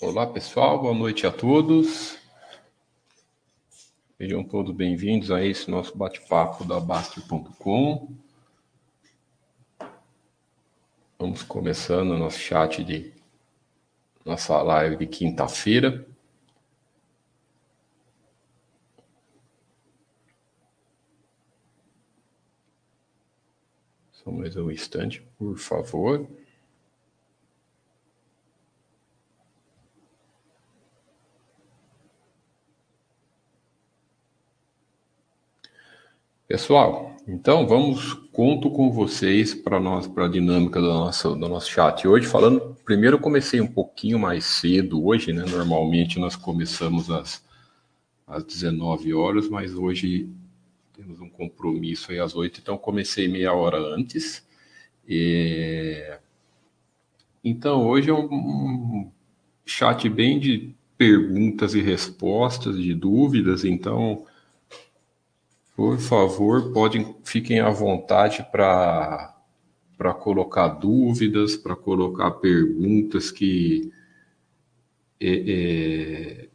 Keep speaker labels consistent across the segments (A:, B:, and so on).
A: Olá, pessoal, boa noite a todos. Sejam todos bem-vindos a esse nosso bate-papo da Baster.com. Vamos começando o nosso chat de nossa live de quinta-feira. Só mais um instante, por favor. Pessoal, então vamos, conto com vocês para nós, para a dinâmica do nosso, do nosso chat hoje, falando, primeiro eu comecei um pouquinho mais cedo hoje, né, normalmente nós começamos às, às 19 horas, mas hoje temos um compromisso aí às 8, então comecei meia hora antes, e... então hoje é um chat bem de perguntas e respostas, de dúvidas, então por favor, podem, fiquem à vontade para colocar dúvidas, para colocar perguntas que é, é,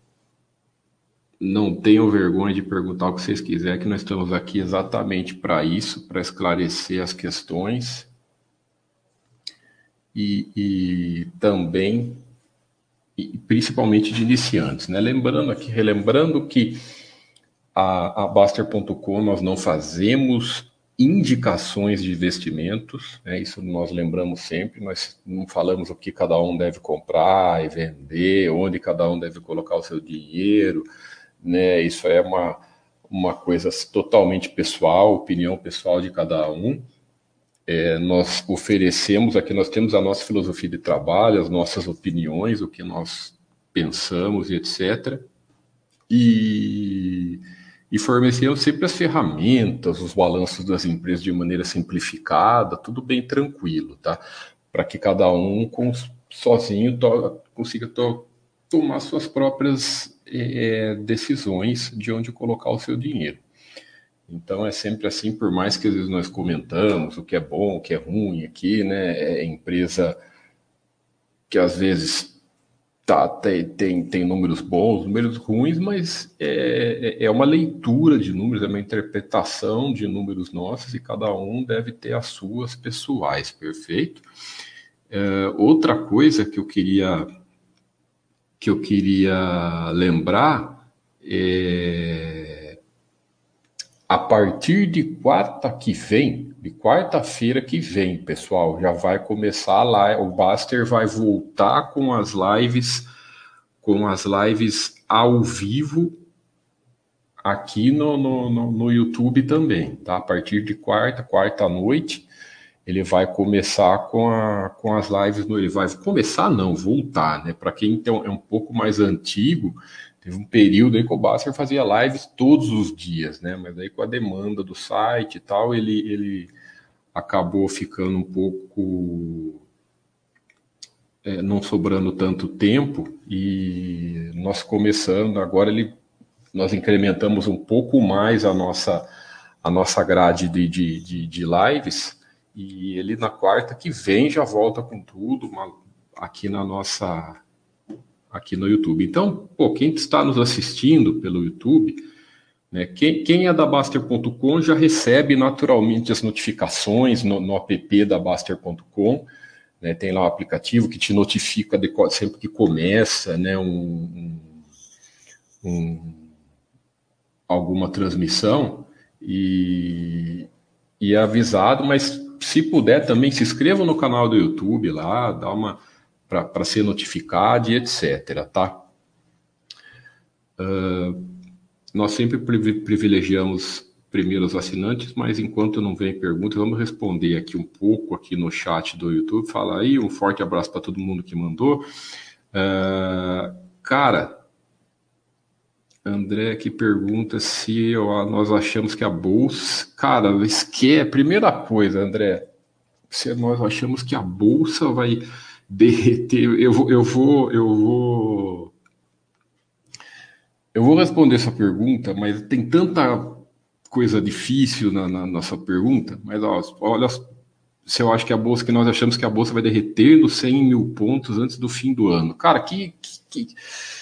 A: não tenham vergonha de perguntar o que vocês quiserem, que nós estamos aqui exatamente para isso, para esclarecer as questões e, e também, e principalmente de iniciantes, né? Lembrando aqui, relembrando que a, a Baster.com nós não fazemos indicações de investimentos, né? isso nós lembramos sempre, nós não falamos o que cada um deve comprar e vender, onde cada um deve colocar o seu dinheiro, né? isso é uma, uma coisa totalmente pessoal, opinião pessoal de cada um. É, nós oferecemos aqui, nós temos a nossa filosofia de trabalho, as nossas opiniões, o que nós pensamos e etc. E e forneciam sempre as ferramentas, os balanços das empresas de maneira simplificada, tudo bem tranquilo, tá? Para que cada um com, sozinho to, consiga to, tomar suas próprias é, decisões de onde colocar o seu dinheiro. Então é sempre assim, por mais que às vezes nós comentamos o que é bom, o que é ruim aqui, né? É empresa que às vezes tá, tem, tem, tem números bons, números ruins, mas é, é, é uma leitura de números, é uma interpretação de números nossos e cada um deve ter as suas pessoais, perfeito? É, outra coisa que eu queria que eu queria lembrar é a partir de quarta que vem, de quarta-feira que vem, pessoal, já vai começar lá, o Baster vai voltar com as lives, com as lives ao vivo aqui no, no, no, no YouTube também, tá? A partir de quarta, quarta noite, ele vai começar com, a, com as lives, no, ele vai começar não, voltar, né? Para quem então é um pouco mais antigo, Teve um período aí que o Basser fazia lives todos os dias, né? Mas aí com a demanda do site e tal, ele, ele acabou ficando um pouco é, não sobrando tanto tempo e nós começando agora ele nós incrementamos um pouco mais a nossa a nossa grade de, de, de, de lives e ele na quarta que vem já volta com tudo uma, aqui na nossa aqui no YouTube. Então, pô, quem está nos assistindo pelo YouTube, né, quem, quem é da Baster.com já recebe naturalmente as notificações no, no app da Baster.com. Né, tem lá o um aplicativo que te notifica de, sempre que começa né, um, um, alguma transmissão e, e é avisado, mas se puder também se inscreva no canal do YouTube lá, dá uma para ser notificado e etc. Tá? Uh, nós sempre privilegiamos primeiro os assinantes, mas enquanto não vem perguntas, vamos responder aqui um pouco aqui no chat do YouTube. Fala aí, um forte abraço para todo mundo que mandou. Uh, cara, André que pergunta se nós achamos que a bolsa. Cara, esquece. Primeira coisa, André, se nós achamos que a bolsa vai derreter. Eu vou, eu vou, eu vou, eu vou responder essa pergunta, mas tem tanta coisa difícil na, na nossa pergunta. Mas ó, olha, se eu acho que a bolsa, que nós achamos que a bolsa vai derreter nos 100 mil pontos antes do fim do ano. Cara, que, que, que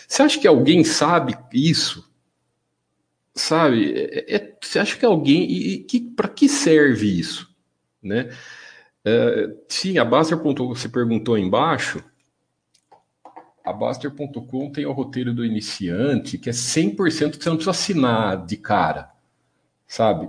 A: você acha que alguém sabe isso? Sabe? É, é, você acha que alguém e, que para que serve isso, né? É, sim, a Baster.com, você perguntou embaixo. A Baster.com tem o roteiro do iniciante, que é 100% que você não precisa assinar de cara, sabe?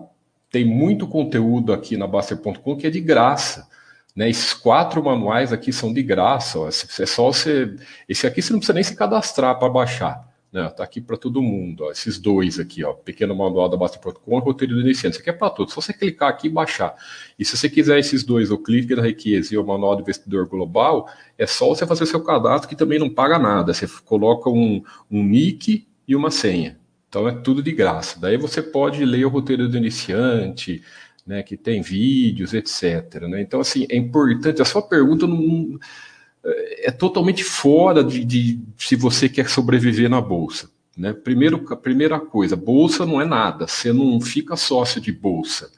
A: Tem muito conteúdo aqui na Baster.com que é de graça. Né? Esses quatro manuais aqui são de graça. Ó. É só você. Esse aqui você não precisa nem se cadastrar para baixar. Né? Tá aqui para todo mundo. Ó. Esses dois aqui, ó. Pequeno manual da Baster.com e roteiro do iniciante. Isso aqui é para todos. Só você clicar aqui e baixar. E se você quiser esses dois, o clique da riqueza e o manual do investidor global, é só você fazer seu cadastro que também não paga nada. Você coloca um, um nick e uma senha. Então é tudo de graça. Daí você pode ler o roteiro do iniciante, né, que tem vídeos, etc. Né? Então, assim, é importante. A sua pergunta não, é totalmente fora de, de, se você quer sobreviver na bolsa. Né? Primeiro, a primeira coisa, bolsa não é nada. Você não fica sócio de bolsa.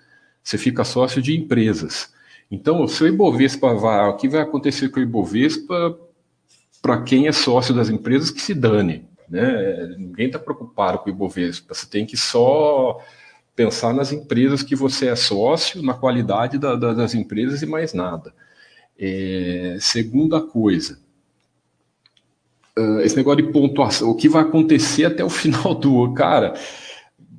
A: Você fica sócio de empresas. Então, o seu Ibovespa vai, o que vai acontecer com o Ibovespa para quem é sócio das empresas que se dane. Né? Ninguém está preocupado com o Ibovespa. Você tem que só pensar nas empresas que você é sócio, na qualidade da, da, das empresas e mais nada. É, segunda coisa, uh, esse negócio de pontuação, o que vai acontecer até o final do cara,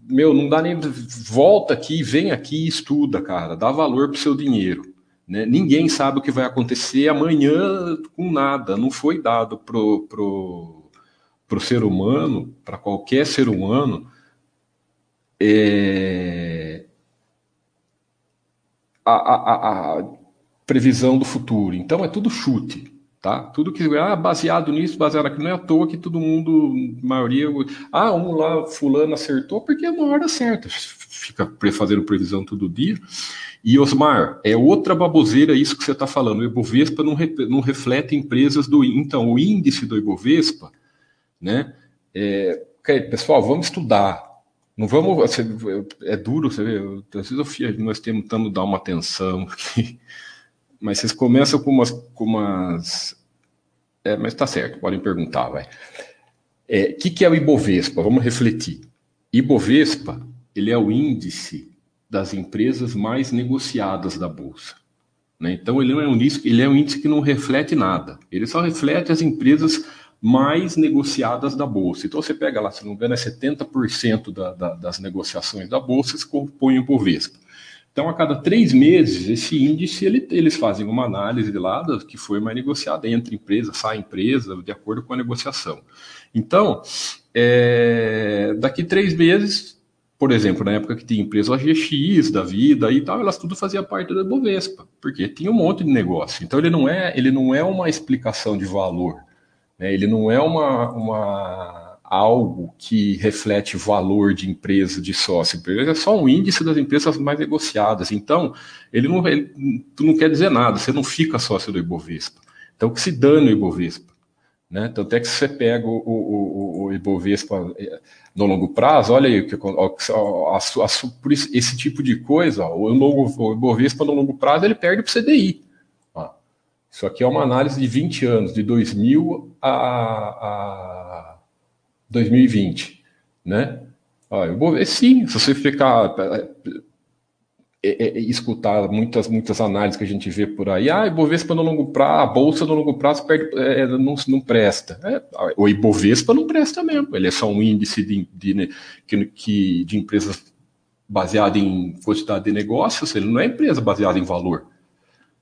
A: meu, não dá nem. Volta aqui, vem aqui estuda, cara, dá valor pro seu dinheiro. Né? Ninguém sabe o que vai acontecer amanhã com nada, não foi dado pro, pro para o ser humano, para qualquer ser humano, é, a, a, a, previsão do futuro. Então é tudo chute, tá? Tudo que ah, baseado nisso, baseado aqui, não é à toa que todo mundo, maioria, ah, um lá fulano acertou porque é uma hora certa. Fica fazendo previsão todo dia. E Osmar, é outra baboseira isso que você está falando. O Ibovespa não, re, não reflete empresas do. Então, o índice do Ibovespa né? É, pessoal, vamos estudar. Não vamos. É duro, você vê. Às vezes eu, nós temos tentando dar uma atenção aqui, mas vocês começam com umas. Com umas é, mas tá certo, podem perguntar, vai. O é, que, que é o Ibovespa? Vamos refletir. Ibovespa, ele é o índice das empresas mais negociadas da Bolsa. Né? Então, ele não é um índice, ele é um índice que não reflete nada. Ele só reflete as empresas mais negociadas da Bolsa. Então você pega lá, se não me engano, é 70% da, da, das negociações da Bolsa se compõem o Bovespa. Então, a cada três meses, esse índice, ele, eles fazem uma análise lá do que foi mais negociado entre empresa, sai empresa, de acordo com a negociação. Então, é, daqui três meses, por exemplo, na época que tinha empresa GX da vida e tal, elas tudo faziam parte da Bovespa, porque tinha um monte de negócio. Então, ele não é, ele não é uma explicação de valor, né? Ele não é uma, uma, algo que reflete valor de empresa, de sócio. É só um índice das empresas mais negociadas. Então, ele não, ele, não quer dizer nada, você não fica sócio do Ibovespa. Então, que se dane o Ibovespa. Né? Tanto é que se você pega o, o, o Ibovespa eh, no longo prazo, olha aí, a, a, a, esse tipo de coisa, o, longo, o Ibovespa no longo prazo ele perde para o CDI. Isso aqui é uma análise de 20 anos, de 2000 a, a 2020, né? Ah, eu vou ver, sim, se você ficar é, é, é, escutar muitas muitas análises que a gente vê por aí, ah, Ibovespa no longo prazo, a bolsa no longo prazo perde, é, não, não presta. É, o Ibovespa não presta mesmo, ele é só um índice de, de, de, de empresas baseado em quantidade de negócios, ele não é empresa baseada em valor.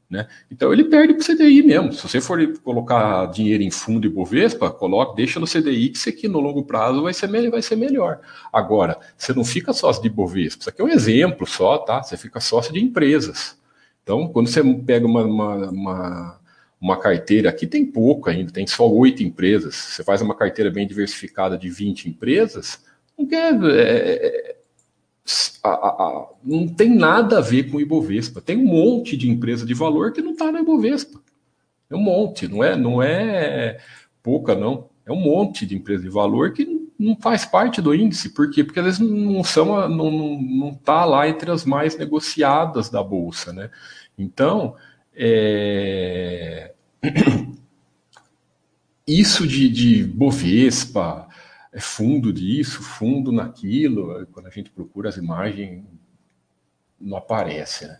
A: Né? Então ele perde para o CDI mesmo. Se você for colocar dinheiro em fundo e Bovespa, coloque, deixa no CDI que isso aqui no longo prazo vai ser, vai ser melhor. Agora, você não fica sócio de Bovespa, isso aqui é um exemplo só, tá? Você fica sócio de empresas. Então, quando você pega uma, uma, uma, uma carteira, aqui tem pouco ainda, tem só oito empresas. Você faz uma carteira bem diversificada de 20 empresas, não quer. É, a, a, não tem nada a ver com o Ibovespa. Tem um monte de empresa de valor que não está no Ibovespa. É um monte, não é, não é pouca, não. É um monte de empresa de valor que não faz parte do índice. Por quê? Porque às vezes não são, não, não, não tá lá entre as mais negociadas da Bolsa, né? Então, É... Isso de, de Bovespa, é fundo disso, fundo naquilo, quando a gente procura as imagens, não aparece. Né?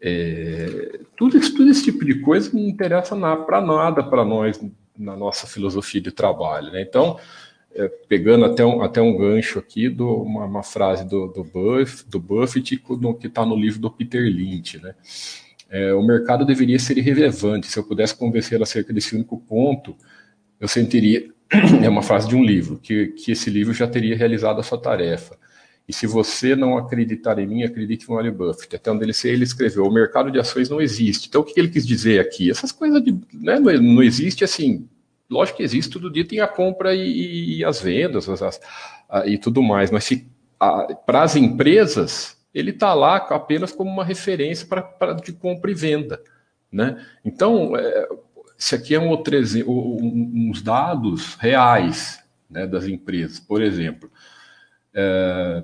A: É, tudo, esse, tudo esse tipo de coisa não interessa para nada para nós na nossa filosofia de trabalho. Né? Então, é, pegando até um, até um gancho aqui, do, uma, uma frase do, do, Buff, do Buffett que está no livro do Peter Lynch. Né? É, o mercado deveria ser irrelevante. Se eu pudesse convencer acerca desse único ponto, eu sentiria. É uma frase de um livro, que, que esse livro já teria realizado a sua tarefa. E se você não acreditar em mim, acredite em Warren Buffett. Até onde ele, ele escreveu: o mercado de ações não existe. Então, o que ele quis dizer aqui? Essas coisas de, né, não existe assim. Lógico que existe, todo dia tem a compra e, e as vendas as, as, a, e tudo mais, mas para as empresas, ele está lá apenas como uma referência para de compra e venda. Né? Então, é, esse aqui é um exemplo, uns dados reais né, das empresas. Por exemplo, é,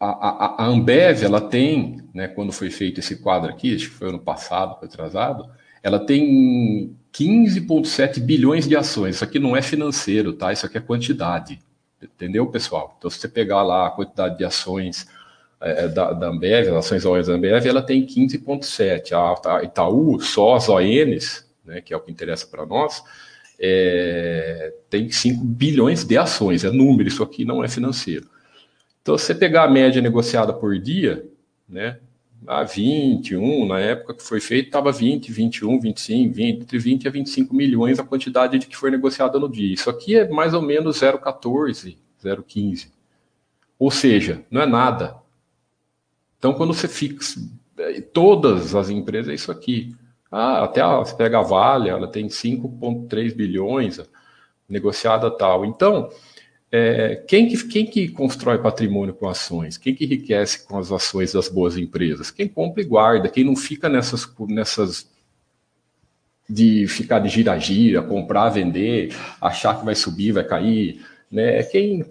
A: a, a, a, Ambev, ela tem, né, quando foi feito esse quadro aqui, acho que foi ano passado, foi atrasado, ela tem 15,7 bilhões de ações. Isso aqui não é financeiro, tá? Isso aqui é quantidade. Entendeu, pessoal? Então, se você pegar lá a quantidade de ações é, da, da Ambev, as ações ONs da Ambev, ela tem 15,7. A, a Itaú, só as ONs, né, que é o que interessa para nós, é, tem 5 bilhões de ações. É número, isso aqui não é financeiro. Então, se você pegar a média negociada por dia, né, a 21, na época que foi feito, estava 20, 21, 25, 20, entre 20 a 25 milhões a quantidade de que foi negociada no dia. Isso aqui é mais ou menos 0,14, 0,15. Ou seja, não é nada. Então, quando você fixa, é, todas as empresas é isso aqui. Ah, até a, você pega a Vale, ela tem 5,3 bilhões negociada tal. Então, é, quem, que, quem que constrói patrimônio com ações? Quem que enriquece com as ações das boas empresas? Quem compra e guarda, quem não fica nessas, nessas de ficar de gira-gira, comprar, vender, achar que vai subir, vai cair, né? Quem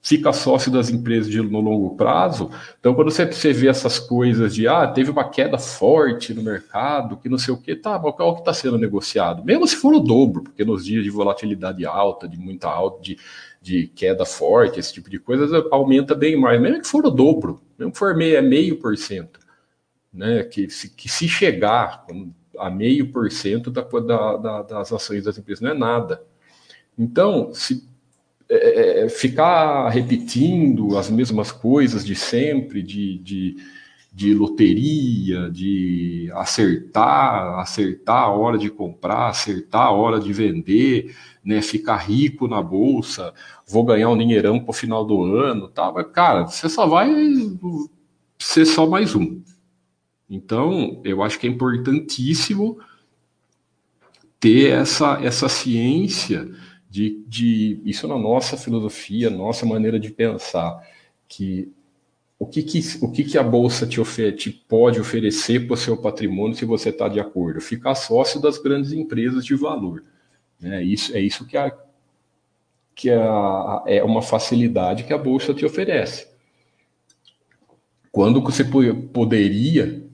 A: fica sócio das empresas de, no longo prazo. Então, quando você, você vê essas coisas de, ah, teve uma queda forte no mercado, que não sei o que, tá, mas qual que está sendo negociado? Mesmo se for o dobro, porque nos dias de volatilidade alta, de muita alta, de de queda forte, esse tipo de coisa, aumenta bem mais, mesmo que for o dobro, mesmo que for meio, é meio por cento, né? Que se, que se chegar a meio por cento da, da, das ações das empresas não é nada. Então, se é, é, é, ficar repetindo as mesmas coisas de sempre, de, de, de loteria, de acertar, acertar a hora de comprar, acertar a hora de vender, né, ficar rico na bolsa, vou ganhar um dinheirão para o final do ano, tá? Mas, cara, você só vai ser só mais um. Então, eu acho que é importantíssimo ter essa, essa ciência de, de isso na nossa filosofia, nossa maneira de pensar, que o que, que, o que, que a bolsa te, ofer te pode oferecer para o seu patrimônio se você está de acordo? Ficar sócio das grandes empresas de valor. É isso, é isso que, a, que a, é uma facilidade que a Bolsa te oferece. Quando você poderia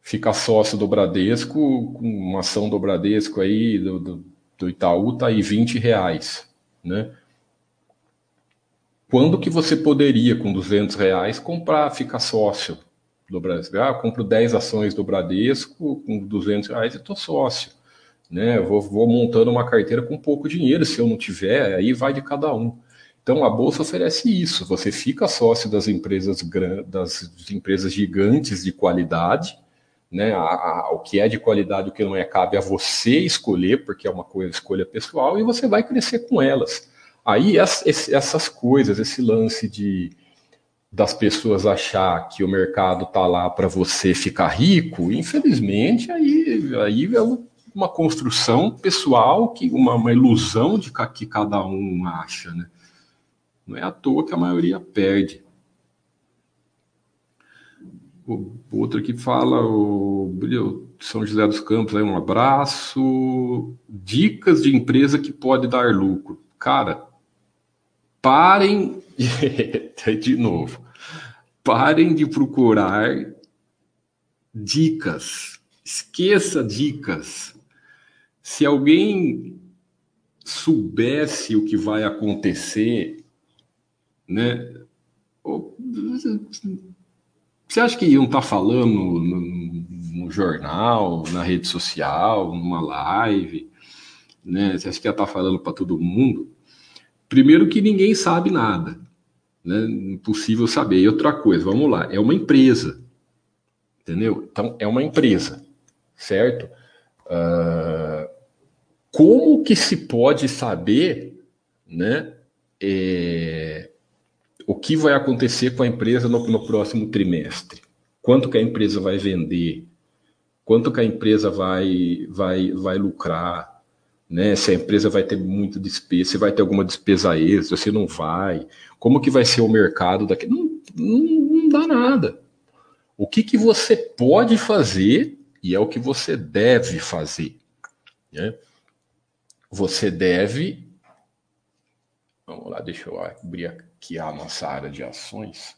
A: ficar sócio do Bradesco, com uma ação do Bradesco aí, do, do, do Itaú, tá aí 20 reais, né? Quando que você poderia, com 200 reais, comprar, ficar sócio do Bradesco? Ah, compro 10 ações do Bradesco, com 200 reais e estou sócio né? Vou, vou montando uma carteira com pouco dinheiro, se eu não tiver, aí vai de cada um. Então a bolsa oferece isso. Você fica sócio das empresas das empresas gigantes de qualidade, né? A, a, o que é de qualidade, o que não é, cabe a você escolher, porque é uma coisa escolha pessoal, e você vai crescer com elas. Aí essas coisas, esse lance de das pessoas achar que o mercado tá lá para você ficar rico, infelizmente aí aí é uma construção pessoal, que uma, uma ilusão de que cada um acha, né? Não é à toa que a maioria perde. O outro aqui fala, o São José dos Campos, aí um abraço. Dicas de empresa que pode dar lucro. Cara, parem de novo. Parem de procurar dicas. Esqueça dicas. Se alguém soubesse o que vai acontecer, né? Você acha que iam estar tá falando no, no, jornal, na rede social, numa live, né? Você acha que ia estar tá falando para todo mundo? Primeiro que ninguém sabe nada, né? Impossível saber. E outra coisa, vamos lá, é uma empresa, entendeu? Então é uma empresa, certo? Uh, como que se pode saber, né? É, o que vai acontecer com a empresa no, no, próximo trimestre? Quanto que a empresa vai vender? Quanto que a empresa vai, vai, vai lucrar? Né? Se a empresa vai ter muita despesa, se vai ter alguma despesa extra, se não vai, como que vai ser o mercado daqui? Não, não, não dá nada. O que, que você pode fazer e é o que você deve fazer. Né? Você deve. Vamos lá, deixa eu abrir aqui a nossa área de ações.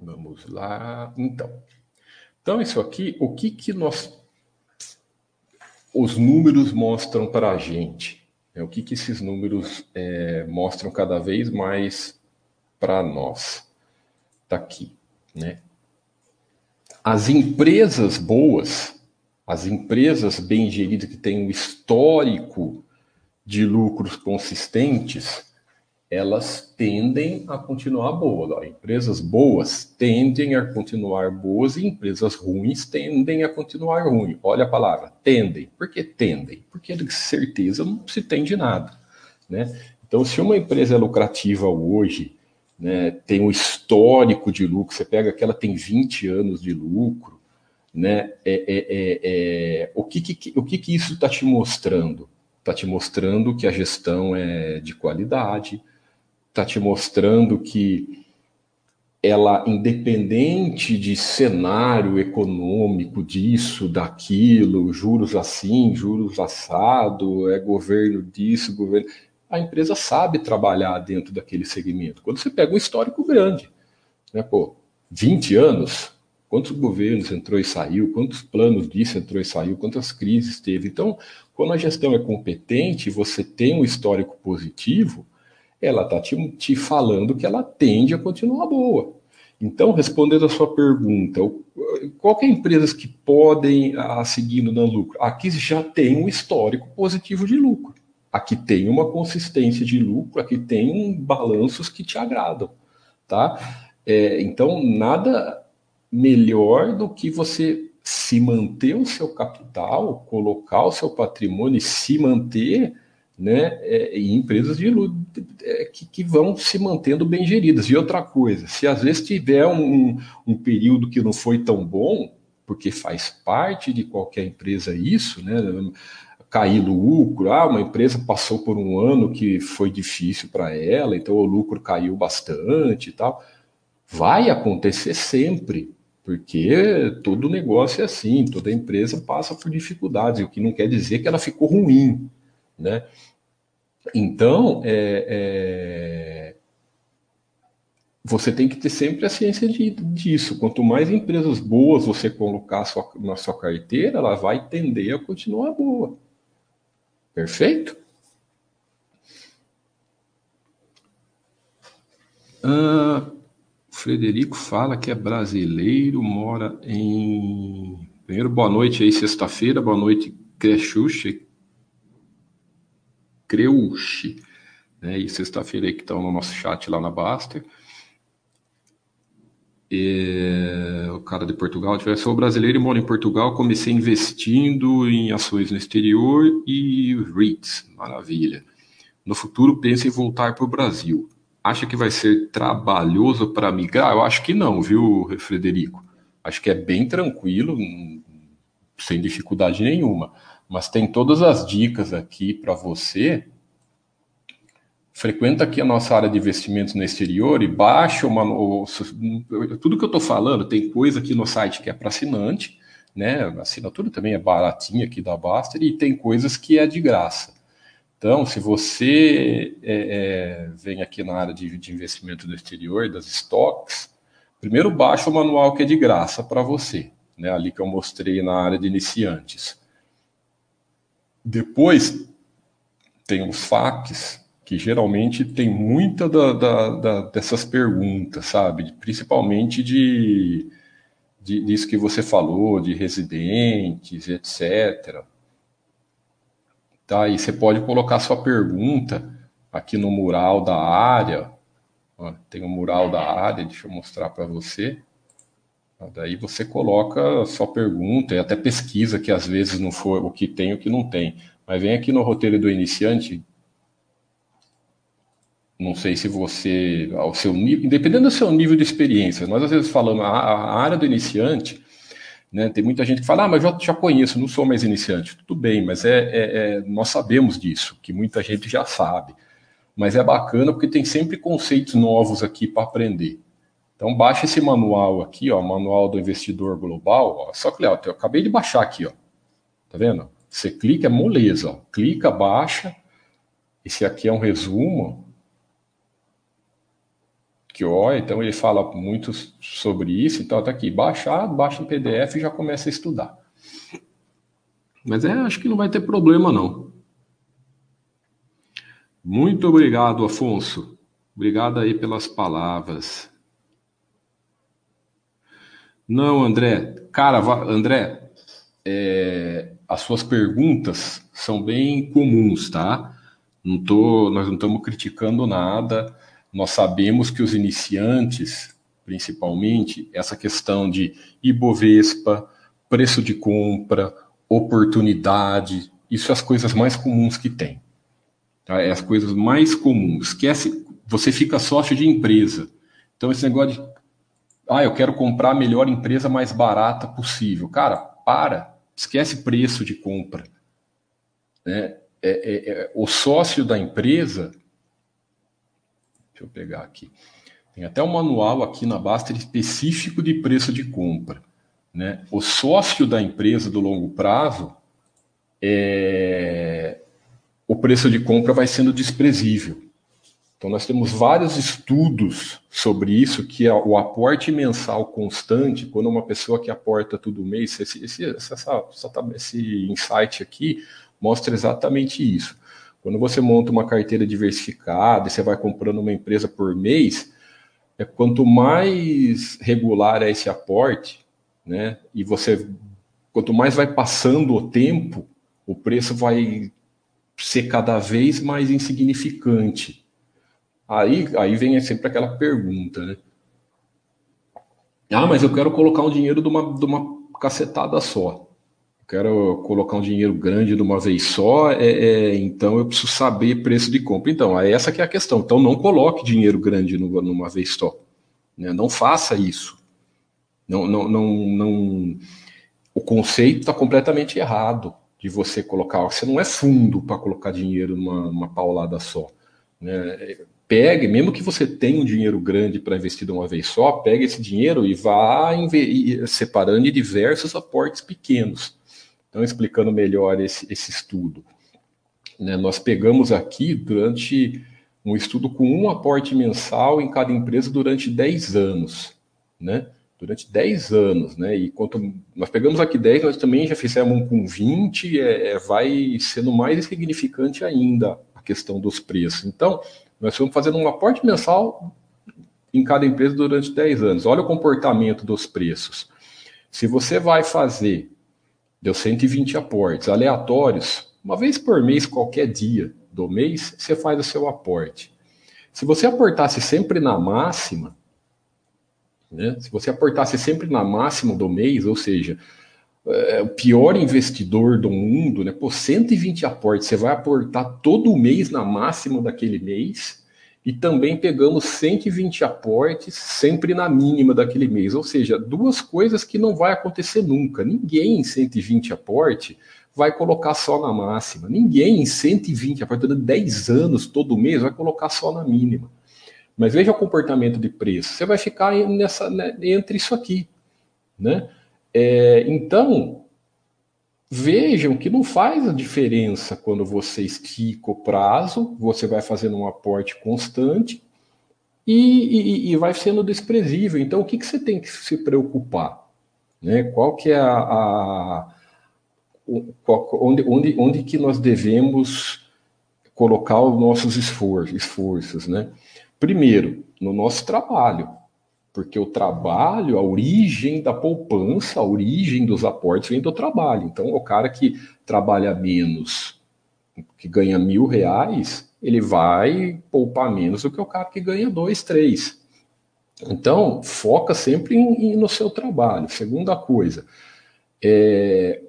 A: Vamos lá. Então, então isso aqui, o que que nós os números mostram para a gente? É o que que esses números é, mostram cada vez mais para nós? Tá aqui, né? As empresas boas as empresas bem geridas que têm um histórico de lucros consistentes, elas tendem a continuar boas. Empresas boas tendem a continuar boas e empresas ruins tendem a continuar ruins. Olha a palavra, tendem. Por que tendem? Porque de certeza não se tem de nada. Né? Então, se uma empresa é lucrativa hoje, né, tem um histórico de lucro, você pega que ela tem 20 anos de lucro, né? É, é, é, é, o que, que, o que, que isso está te mostrando? Está te mostrando que a gestão é de qualidade, está te mostrando que ela, independente de cenário econômico, disso, daquilo, juros assim, juros assado, é governo disso, governo. A empresa sabe trabalhar dentro daquele segmento. Quando você pega um histórico grande, né, pô, 20 anos, Quantos governos entrou e saiu, quantos planos disso entrou e saiu, quantas crises teve. Então, quando a gestão é competente, você tem um histórico positivo, ela está te, te falando que ela tende a continuar boa. Então, respondendo a sua pergunta, qualquer empresas que podem a, seguindo no lucro? Aqui já tem um histórico positivo de lucro. Aqui tem uma consistência de lucro, aqui tem balanços que te agradam, tá? É, então, nada melhor do que você se manter o seu capital, colocar o seu patrimônio e se manter né, é, em empresas de, é, que, que, vão se mantendo bem geridas. E outra coisa, se às vezes tiver um, um período que não foi tão bom, porque faz parte de qualquer empresa isso, né? Cair lucro, ah, uma empresa passou por um ano que foi difícil para ela, então o lucro caiu bastante e tal. Vai acontecer sempre, porque todo negócio é assim, toda empresa passa por dificuldades, o que não quer dizer que ela ficou ruim, né? Então, é, é, você tem que ter sempre a ciência de, disso. Quanto mais empresas boas você colocar sua, na sua carteira, ela vai tender a continuar boa. Perfeito? Ah, Frederico fala que é brasileiro, mora em. Primeiro, boa noite aí, sexta-feira, boa noite, Crexuxe. Creuche, né? E sexta-feira aí que estão no nosso chat lá na Baster. É, o cara de Portugal, eu sou brasileiro e moro em Portugal, comecei investindo em ações no exterior e REITs, maravilha. No futuro penso em voltar para o Brasil. Acha que vai ser trabalhoso para migrar? Eu acho que não, viu, Frederico? Acho que é bem tranquilo, sem dificuldade nenhuma. Mas tem todas as dicas aqui para você. Frequenta aqui a nossa área de investimentos no exterior e baixa uma. Tudo que eu estou falando, tem coisa aqui no site que é para assinante, né? A assinatura também é baratinha aqui da Baster e tem coisas que é de graça. Então, se você é, é, vem aqui na área de, de investimento do exterior, das estoques, primeiro baixa o manual que é de graça para você, né? ali que eu mostrei na área de iniciantes. Depois tem os FAQs, que geralmente tem muita da, da, da, dessas perguntas, sabe? Principalmente de, de disso que você falou, de residentes, etc. Tá? E você pode colocar sua pergunta aqui no mural da área. Tem o um mural da área, deixa eu mostrar para você. Daí você coloca a sua pergunta e até pesquisa que às vezes não for o que tem o que não tem. Mas vem aqui no roteiro do iniciante. Não sei se você, ao seu nível, dependendo do seu nível de experiência, nós às vezes falamos a, a área do iniciante, né? Tem muita gente que fala, ah, mas eu já, conheço, não sou mais iniciante. Tudo bem, mas é, é, é, nós sabemos disso, que muita gente já sabe. Mas é bacana porque tem sempre conceitos novos aqui para aprender. Então baixa esse manual aqui, ó, manual do investidor global. Ó, só que, ó, eu acabei de baixar aqui, ó. Tá vendo? Você clica, é moleza, ó. Clica, baixa. Esse aqui é um resumo ó, então ele fala muito sobre isso, então tá aqui, baixar, baixa em PDF e já começa a estudar. Mas é, acho que não vai ter problema não. Muito obrigado, Afonso. Obrigado aí pelas palavras. Não, André. Cara, André, é, as suas perguntas são bem comuns, tá? Não tô, nós não estamos criticando nada. Nós sabemos que os iniciantes, principalmente, essa questão de Ibovespa, preço de compra, oportunidade, isso é as coisas mais comuns que tem. Tá? É as coisas mais comuns. Esquece, você fica sócio de empresa. Então, esse negócio de, ah, eu quero comprar a melhor empresa mais barata possível. Cara, para, esquece preço de compra. Né? É, é, é, o sócio da empresa Deixa eu pegar aqui. Tem até um manual aqui na Baster específico de preço de compra. Né? O sócio da empresa do longo prazo, é... o preço de compra vai sendo desprezível. Então, nós temos vários estudos sobre isso, que é o aporte mensal constante, quando uma pessoa que aporta todo mês, esse, esse, essa, esse insight aqui mostra exatamente isso. Quando você monta uma carteira diversificada e você vai comprando uma empresa por mês, é quanto mais regular é esse aporte, né? E você quanto mais vai passando o tempo, o preço vai ser cada vez mais insignificante. Aí, aí vem sempre aquela pergunta, né? Ah, mas eu quero colocar um dinheiro de uma, de uma cacetada só quero colocar um dinheiro grande de uma vez só, é, é, então eu preciso saber preço de compra. Então, é essa que é a questão. Então, não coloque dinheiro grande numa vez só. Né? Não faça isso. Não, não, não, não... O conceito está completamente errado de você colocar. Você não é fundo para colocar dinheiro numa, numa paulada só. Né? Pegue, mesmo que você tenha um dinheiro grande para investir de uma vez só, pegue esse dinheiro e vá separando em diversos aportes pequenos. Então, explicando melhor esse, esse estudo. Né, nós pegamos aqui durante um estudo com um aporte mensal em cada empresa durante 10 anos. Né? Durante 10 anos, né? E quanto nós pegamos aqui 10, nós também já fizemos um com 20, é, é, vai sendo mais insignificante ainda a questão dos preços. Então, nós estamos fazendo um aporte mensal em cada empresa durante 10 anos. Olha o comportamento dos preços. Se você vai fazer Deu 120 aportes aleatórios. Uma vez por mês, qualquer dia do mês, você faz o seu aporte. Se você aportasse sempre na máxima, né? se você aportasse sempre na máxima do mês, ou seja, é, o pior investidor do mundo, né? Por 120 aportes, você vai aportar todo mês na máxima daquele mês e também pegamos 120 aportes sempre na mínima daquele mês. Ou seja, duas coisas que não vai acontecer nunca. Ninguém em 120 aporte vai colocar só na máxima. Ninguém em 120 aporte, dando 10 anos todo mês, vai colocar só na mínima. Mas veja o comportamento de preço. Você vai ficar nessa, né, entre isso aqui. Né? É, então, vejam que não faz a diferença quando você estica o prazo, você vai fazendo um aporte constante e, e, e vai sendo desprezível. Então, o que, que você tem que se preocupar? Né? Qual que é a, a onde, onde, onde que nós devemos colocar os nossos esforços, esforços, né? Primeiro, no nosso trabalho, porque o trabalho, a origem da poupança, a origem dos aportes vem do trabalho. Então, o cara que trabalha menos, que ganha mil reais, ele vai poupar menos do que o cara que ganha dois, três. Então, foca sempre em, em, no seu trabalho. Segunda coisa, é...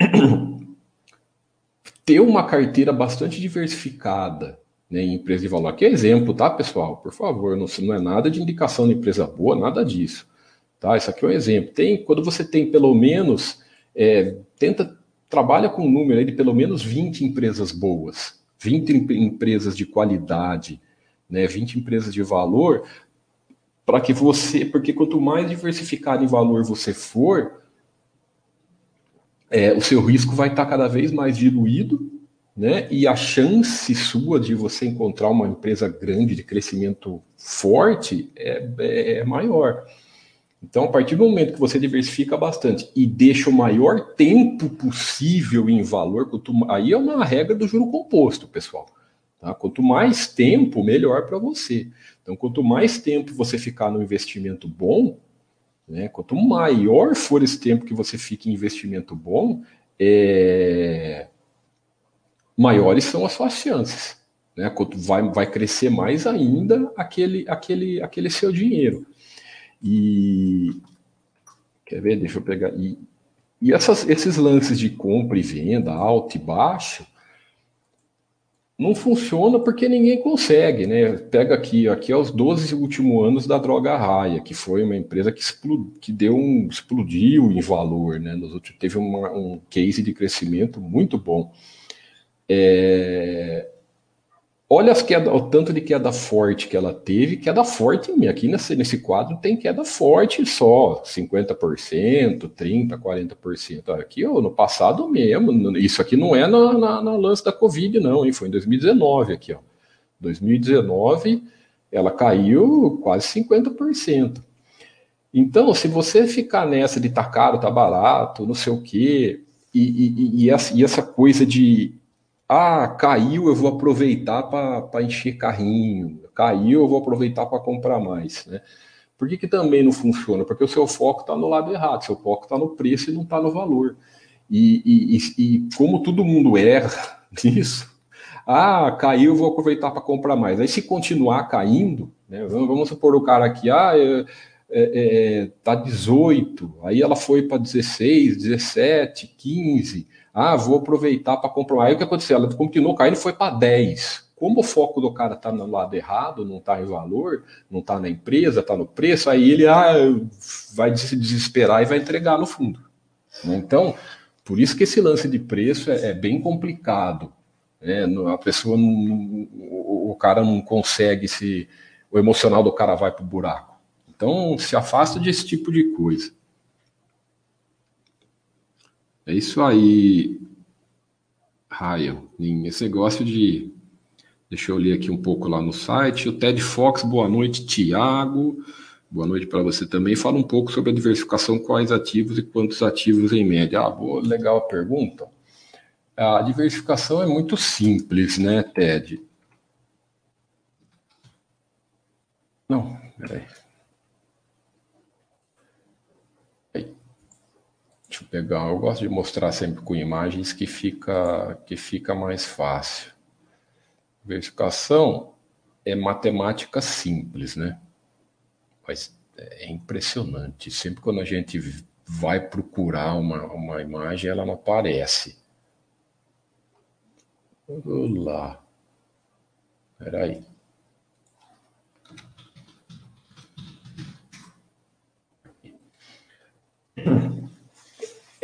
A: ter uma carteira bastante diversificada né, em empresa de valor. Aqui é exemplo, tá, pessoal? Por favor, não, não é nada de indicação de empresa boa, nada disso. Tá? Isso aqui é um exemplo. Tem, quando você tem pelo menos, é, tenta, trabalha com um número de pelo menos 20 empresas boas, 20 empresas de qualidade, né, 20 empresas de valor, para que você, porque quanto mais diversificado em valor você for, é, o seu risco vai estar cada vez mais diluído né? E a chance sua de você encontrar uma empresa grande de crescimento forte é, é, é maior. Então, a partir do momento que você diversifica bastante e deixa o maior tempo possível em valor, aí é uma regra do juro composto, pessoal. Tá? Quanto mais tempo, melhor para você. Então, quanto mais tempo você ficar no investimento bom, né, quanto maior for esse tempo que você fica em investimento bom, é, maiores são as suas chances. Né? Vai, vai crescer mais ainda aquele, aquele, aquele seu dinheiro. E quer ver? Deixa eu pegar. E, e essas, esses lances de compra e venda, alto e baixo, não funciona porque ninguém consegue, né? Pega aqui, aqui é os 12 últimos anos da Droga Raia, que foi uma empresa que, explodiu, que deu um, explodiu em valor, né? Nos últimos, teve uma, um case de crescimento muito bom. É... Olha as queda, o tanto de queda forte que ela teve, queda forte aqui nesse, nesse quadro tem queda forte só, 50%, 30%, 40%. Aqui, ó, no passado mesmo, isso aqui não é na, na, na lance da Covid, não, hein? foi em 2019 aqui, ó. 2019 ela caiu quase 50%. Então, se você ficar nessa de tá caro, tá barato, não sei o quê, e, e, e, essa, e essa coisa de ah, caiu, eu vou aproveitar para encher carrinho. Caiu, eu vou aproveitar para comprar mais. Né? Por que, que também não funciona? Porque o seu foco está no lado errado, seu foco está no preço e não está no valor. E, e, e, e, como todo mundo erra nisso, ah, caiu, eu vou aproveitar para comprar mais. Aí se continuar caindo, né, vamos supor o cara aqui, ah, é, é, é, tá 18, aí ela foi para 16, 17, 15, ah, vou aproveitar para comprar. Aí o que aconteceu? Ela continuou caindo foi para 10. Como o foco do cara está no lado errado, não está em valor, não está na empresa, está no preço, aí ele ah, vai se desesperar e vai entregar no fundo. Então, por isso que esse lance de preço é, é bem complicado. Né? A pessoa não, o cara não consegue se. O emocional do cara vai para o buraco. Então, se afasta desse tipo de coisa. É isso aí, Ryan. Esse negócio de. Deixa eu ler aqui um pouco lá no site. O Ted Fox, boa noite, Tiago. Boa noite para você também. Fala um pouco sobre a diversificação, quais ativos e quantos ativos em média. Ah, boa, legal a pergunta. A diversificação é muito simples, né, Ted? Não, peraí. Deixa eu pegar, eu gosto de mostrar sempre com imagens que fica, que fica mais fácil. Verificação é matemática simples, né? Mas é impressionante. Sempre quando a gente vai procurar uma, uma imagem, ela não aparece. Vamos lá. Peraí.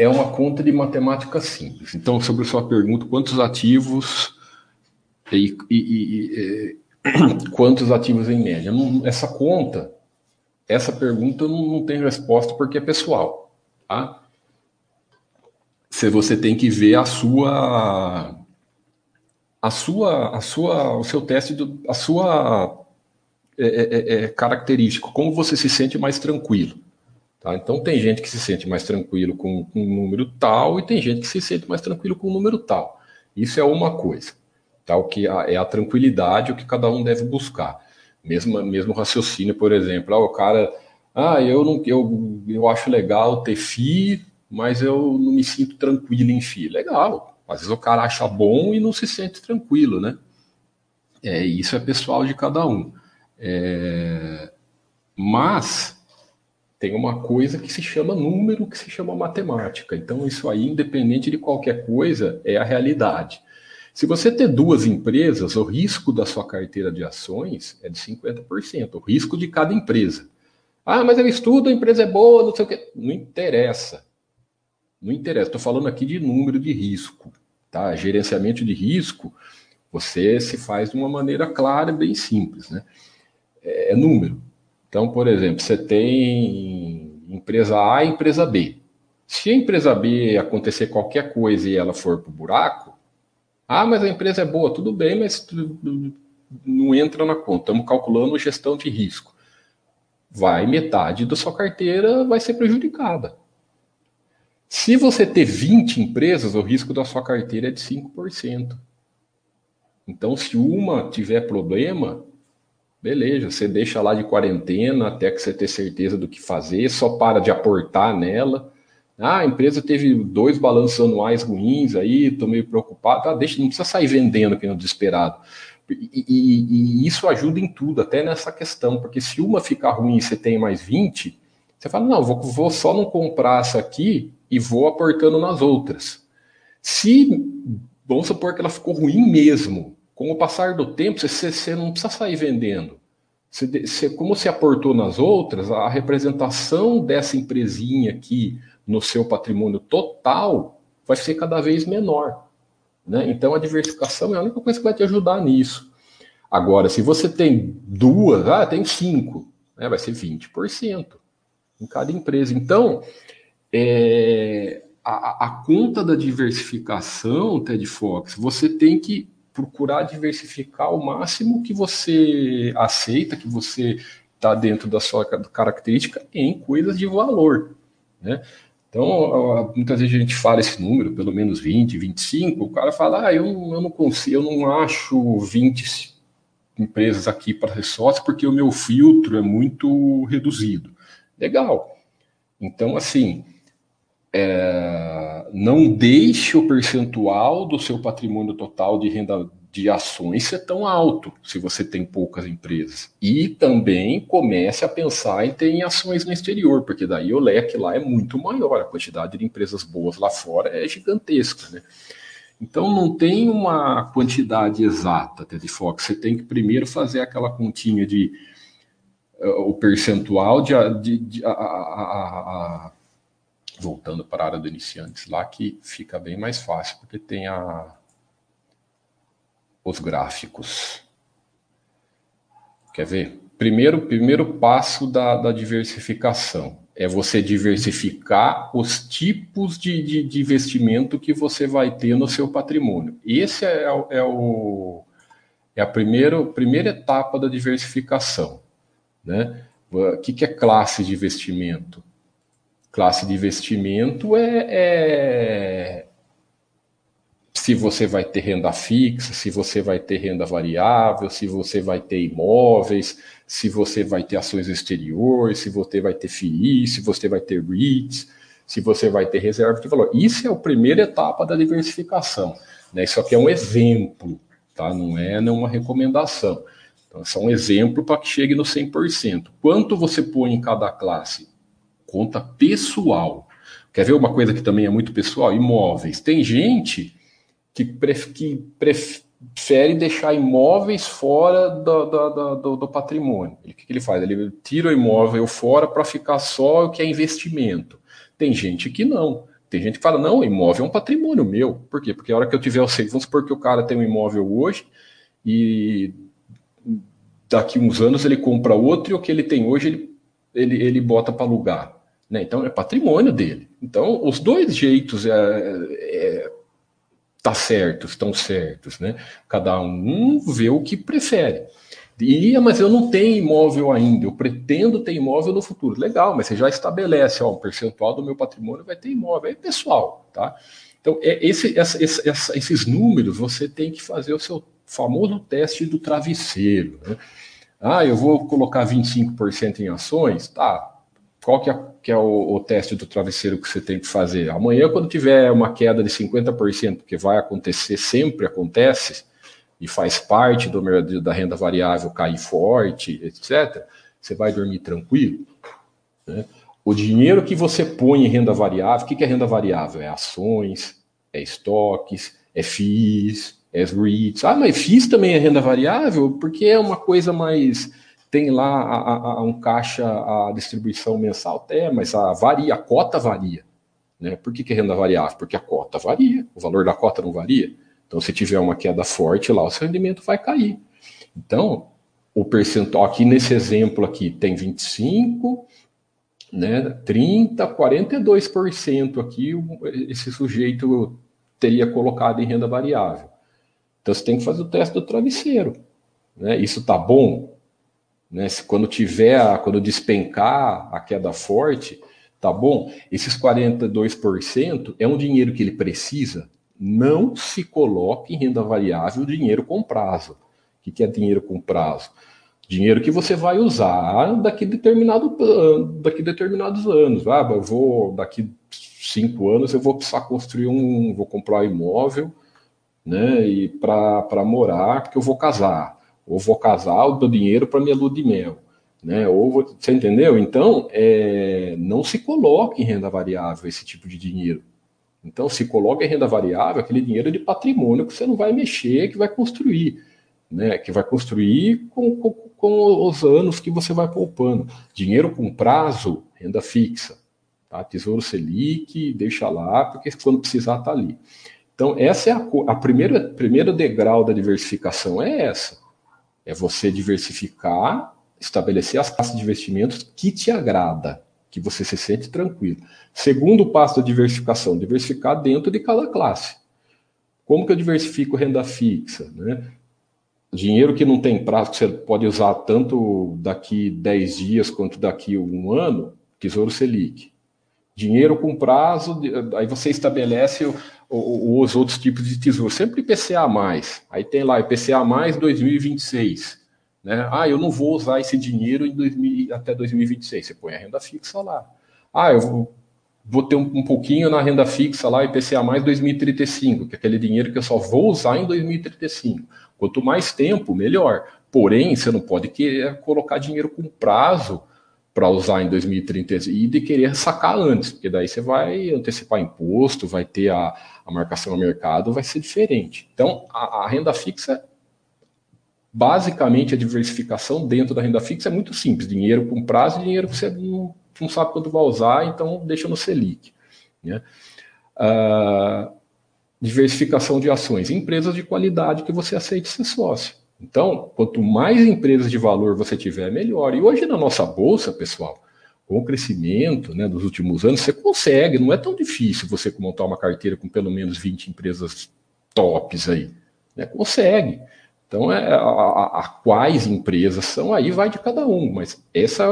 A: É uma conta de matemática simples. Então, sobre a sua pergunta, quantos ativos e, e, e, e quantos ativos em média? Não, essa conta, essa pergunta não, não tem resposta porque é pessoal. Tá? se você tem que ver a sua a sua a sua o seu teste do, a sua é, é, é, é característica, como você se sente mais tranquilo. Tá? Então tem gente que se sente mais tranquilo com, com um número tal e tem gente que se sente mais tranquilo com um número tal. Isso é uma coisa. Tá? O que é a tranquilidade, o que cada um deve buscar. Mesmo, mesmo raciocínio, por exemplo, ah, o cara, ah, eu não, eu, eu acho legal ter FI, mas eu não me sinto tranquilo em FI. Legal. Às vezes o cara acha bom e não se sente tranquilo, né? É, isso é pessoal de cada um. É, mas tem uma coisa que se chama número, que se chama matemática. Então, isso aí, independente de qualquer coisa, é a realidade. Se você ter duas empresas, o risco da sua carteira de ações é de 50%, o risco de cada empresa. Ah, mas eu estudo, a empresa é boa, não sei o quê. Não interessa. Não interessa. Estou falando aqui de número de risco. Tá? Gerenciamento de risco, você se faz de uma maneira clara bem simples. Né? É, é número. Então, por exemplo, você tem empresa A e empresa B. Se a empresa B acontecer qualquer coisa e ela for para o buraco, ah, mas a empresa é boa, tudo bem, mas não entra na conta. Estamos calculando gestão de risco. Vai metade da sua carteira vai ser prejudicada. Se você ter 20 empresas, o risco da sua carteira é de 5%. Então, se uma tiver problema, Beleza, você deixa lá de quarentena até que você ter certeza do que fazer, só para de aportar nela. Ah, a empresa teve dois balanços anuais ruins aí, estou meio preocupado. Ah, deixa, não precisa sair vendendo que não desesperado. E, e, e, isso ajuda em tudo, até nessa questão, porque se uma ficar ruim e você tem mais 20, você fala, não, vou, vou só não comprar essa aqui e vou aportando nas outras. Se, vamos supor que ela ficou ruim mesmo, com o passar do tempo, você, você não precisa sair vendendo. Você, você, como você aportou nas outras, a representação dessa empresinha aqui no seu patrimônio total vai ser cada vez menor. Né? Então a diversificação é a única coisa que vai te ajudar nisso. Agora, se você tem duas, ah, tem cinco, né? vai ser 20% em cada empresa. Então, é, a, a, conta da diversificação, Ted Fox, você tem que procurar diversificar o máximo que você aceita, que você está dentro da sua característica em coisas de valor, né? Então, muitas vezes a gente fala esse número, pelo menos 20, 25, o cara fala, ah, eu, eu não consigo, eu não acho 20 empresas aqui para ser sócio porque o meu filtro é muito reduzido. Legal. Então, assim, é, não deixe o percentual do seu patrimônio total de renda de ações ser tão alto se você tem poucas empresas. E também comece a pensar em ter ações no exterior, porque daí o leque lá é muito maior, a quantidade de empresas boas lá fora é gigantesca. Né? Então não tem uma quantidade exata, Ted Fox. Você tem que primeiro fazer aquela continha de uh, o percentual de, de, de a, a, a, voltando para a área do iniciantes lá, que fica bem mais fácil, porque tem a, os gráficos. Quer ver? Primeiro, primeiro passo da, da diversificação é você diversificar os tipos de, de, de, investimento que você vai ter no seu patrimônio. Esse é, é, o, é a primeira, primeira etapa da diversificação. Né? O que, que é classe de investimento? Classe de investimento é, é, se você vai ter renda fixa, se você vai ter renda variável, se você vai ter imóveis, se você vai ter ações exteriores, se você vai ter FII, se você vai ter REITs, se você vai ter reserva de valor. Isso é a primeira etapa da diversificação. Né? Isso aqui é um exemplo, tá? não é nenhuma recomendação. Então, é só um exemplo para que chegue no 100%. Quanto você põe em cada classe? Conta pessoal. Quer ver uma coisa que também é muito pessoal? Imóveis. Tem gente que, pref, que prefere deixar imóveis fora do, do, do, do patrimônio. O que, que ele faz? Ele tira o imóvel fora para ficar só o que é investimento. Tem gente que não. Tem gente que fala, não, imóvel é um patrimônio meu. Por quê? Porque a hora que eu tiver o sei, vamos supor que o cara tem um imóvel hoje e daqui uns anos ele compra outro e o que ele tem hoje ele, ele, ele bota para alugar. Né? Então, é patrimônio dele. Então, os dois jeitos é, é, tá certo, estão certos. Né? Cada um vê o que prefere. E, mas eu não tenho imóvel ainda, eu pretendo ter imóvel no futuro. Legal, mas você já estabelece, ó, um percentual do meu patrimônio vai ter imóvel. É pessoal, tá? Então, é, esse, essa, essa, esses números você tem que fazer o seu famoso teste do travesseiro. Né? Ah, eu vou colocar 25% em ações? Tá. Qual que é, que é o, o, teste do travesseiro que você tem que fazer? Amanhã, quando tiver uma queda de 50%, que vai acontecer, sempre acontece, e faz parte do, da renda variável cair forte, etc., você vai dormir tranquilo. Né? O dinheiro que você põe em renda variável, o que é renda variável? É ações, é estoques, é FIIs, é REITs. Ah, mas FIIs também é renda variável? Porque é uma coisa mais. Tem lá a, a, um caixa, a distribuição mensal? É, mas a, varia, a cota varia. Né? Por que, que renda variável? Porque a cota varia, o valor da cota não varia. Então, se tiver uma queda forte lá, o seu rendimento vai cair. Então, o percentual aqui nesse exemplo aqui tem 25, né, 30, 42% aqui esse sujeito teria colocado em renda variável. Então você tem que fazer o teste do travesseiro. Né? Isso tá bom? Né? Se quando tiver, quando despencar a queda forte, tá bom? Esses 42% é um dinheiro que ele precisa. Não se coloque em renda variável dinheiro com prazo. O que é dinheiro com prazo? Dinheiro que você vai usar daqui determinado daqui determinados anos. Ah, eu vou daqui cinco anos eu vou precisar construir um, vou comprar um imóvel, né? E para morar, porque eu vou casar. Ou vou casar, eu dou dinheiro para minha lua de mel. Né? Ou você entendeu? Então, é, não se coloque em renda variável esse tipo de dinheiro. Então, se coloca em renda variável aquele dinheiro de patrimônio que você não vai mexer, que vai construir né, que vai construir com, com, com, os anos que você vai poupando. Dinheiro com prazo, renda fixa. Tá? Tesouro Selic, deixa lá, porque quando precisar está ali. Então, essa é a, a primeira, degrau da diversificação, é essa. É você diversificar, estabelecer as classes de investimentos que te agrada, que você se sente tranquilo. Segundo passo da diversificação, diversificar dentro de cada classe. Como que eu diversifico renda fixa? Né? dinheiro que não tem prazo, que você pode usar tanto daqui 10 dias quanto daqui um ano, Tesouro Selic. Dinheiro com prazo, aí você estabelece o, o, os outros tipos de tesouro, sempre IPCA mais. Aí tem lá IPCA mais 2026. Né? Ah, eu não vou usar esse dinheiro em 2000, até 2026. Você põe a renda fixa lá. Ah, eu vou, vou ter um, um, pouquinho na renda fixa lá, IPCA mais 2035, que é aquele dinheiro que eu só vou usar em 2035. Quanto mais tempo, melhor. Porém, você não pode querer colocar dinheiro com prazo para usar em 2030 e de querer sacar antes, porque daí você vai antecipar imposto, vai ter a, a marcação no mercado, vai ser diferente. Então, a, a, renda fixa, basicamente, a diversificação dentro da renda fixa é muito simples: dinheiro com prazo e dinheiro que você não, não sabe quando vai usar, então deixa no Selic. Né? Uh, diversificação de ações, empresas de qualidade que você aceite ser sócio. Então, quanto mais empresas de valor você tiver, melhor. E hoje na nossa bolsa, pessoal, com o crescimento né, dos últimos anos, você consegue, não é tão difícil você montar uma carteira com pelo menos 20 empresas tops aí. Né? Consegue. Então, é, a, a, a, quais empresas são aí vai de cada um, mas essa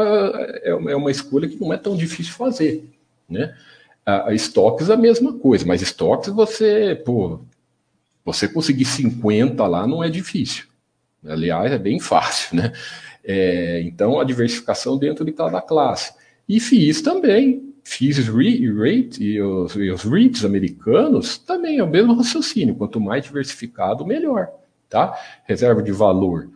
A: é, é uma escolha que não é tão difícil fazer. Né? A, estoques a mesma coisa, mas estoques você, pô, você conseguir 50 lá não é difícil. Aliás, é bem fácil, né? É, então, a diversificação dentro de cada classe. E FIIs também. FIIs rate e os, e os REITs americanos também é o mesmo raciocínio. Quanto mais diversificado, melhor. Tá? Reserva de valor,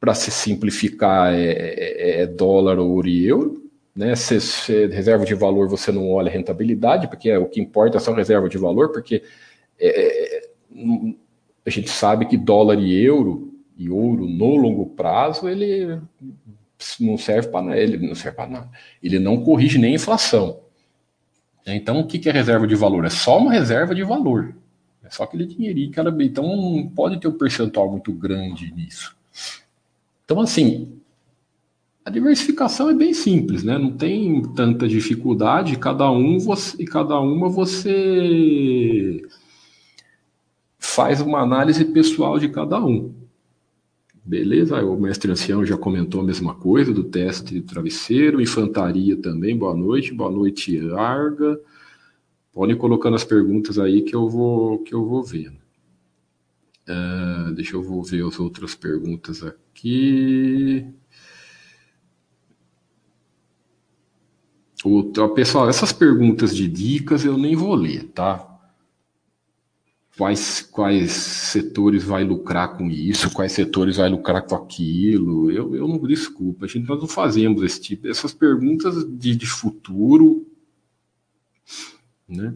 A: para se simplificar, é, é, é dólar, ouro e euro né? Se, se, reserva de valor você não olha rentabilidade, porque é, o que importa é só reserva de valor, porque é, é a gente sabe que dólar e euro e ouro no longo prazo ele não serve para ele não serve para nada. Ele não corrige nem a inflação. Então o que é reserva de valor? É só uma reserva de valor. É só aquele dinheirinho que ela então não pode ter um percentual muito grande nisso. Então assim A diversificação é bem simples, né? Não tem tanta dificuldade. Cada um você, e cada uma você faz uma análise pessoal de cada um. Beleza? O mestre ancião já comentou a mesma coisa do teste de travesseiro, infantaria também. Boa noite, boa noite, Arga. Podem colocando as perguntas aí que eu vou que eu vou vendo. Uh, deixa eu vou ver as outras perguntas aqui. O, pessoal, essas perguntas de dicas eu nem vou ler, tá? Quais, quais setores vai lucrar com isso, quais setores vai lucrar com aquilo. Eu, eu não desculpa, a gente nós não fazemos esse tipo, essas perguntas de, de futuro, né?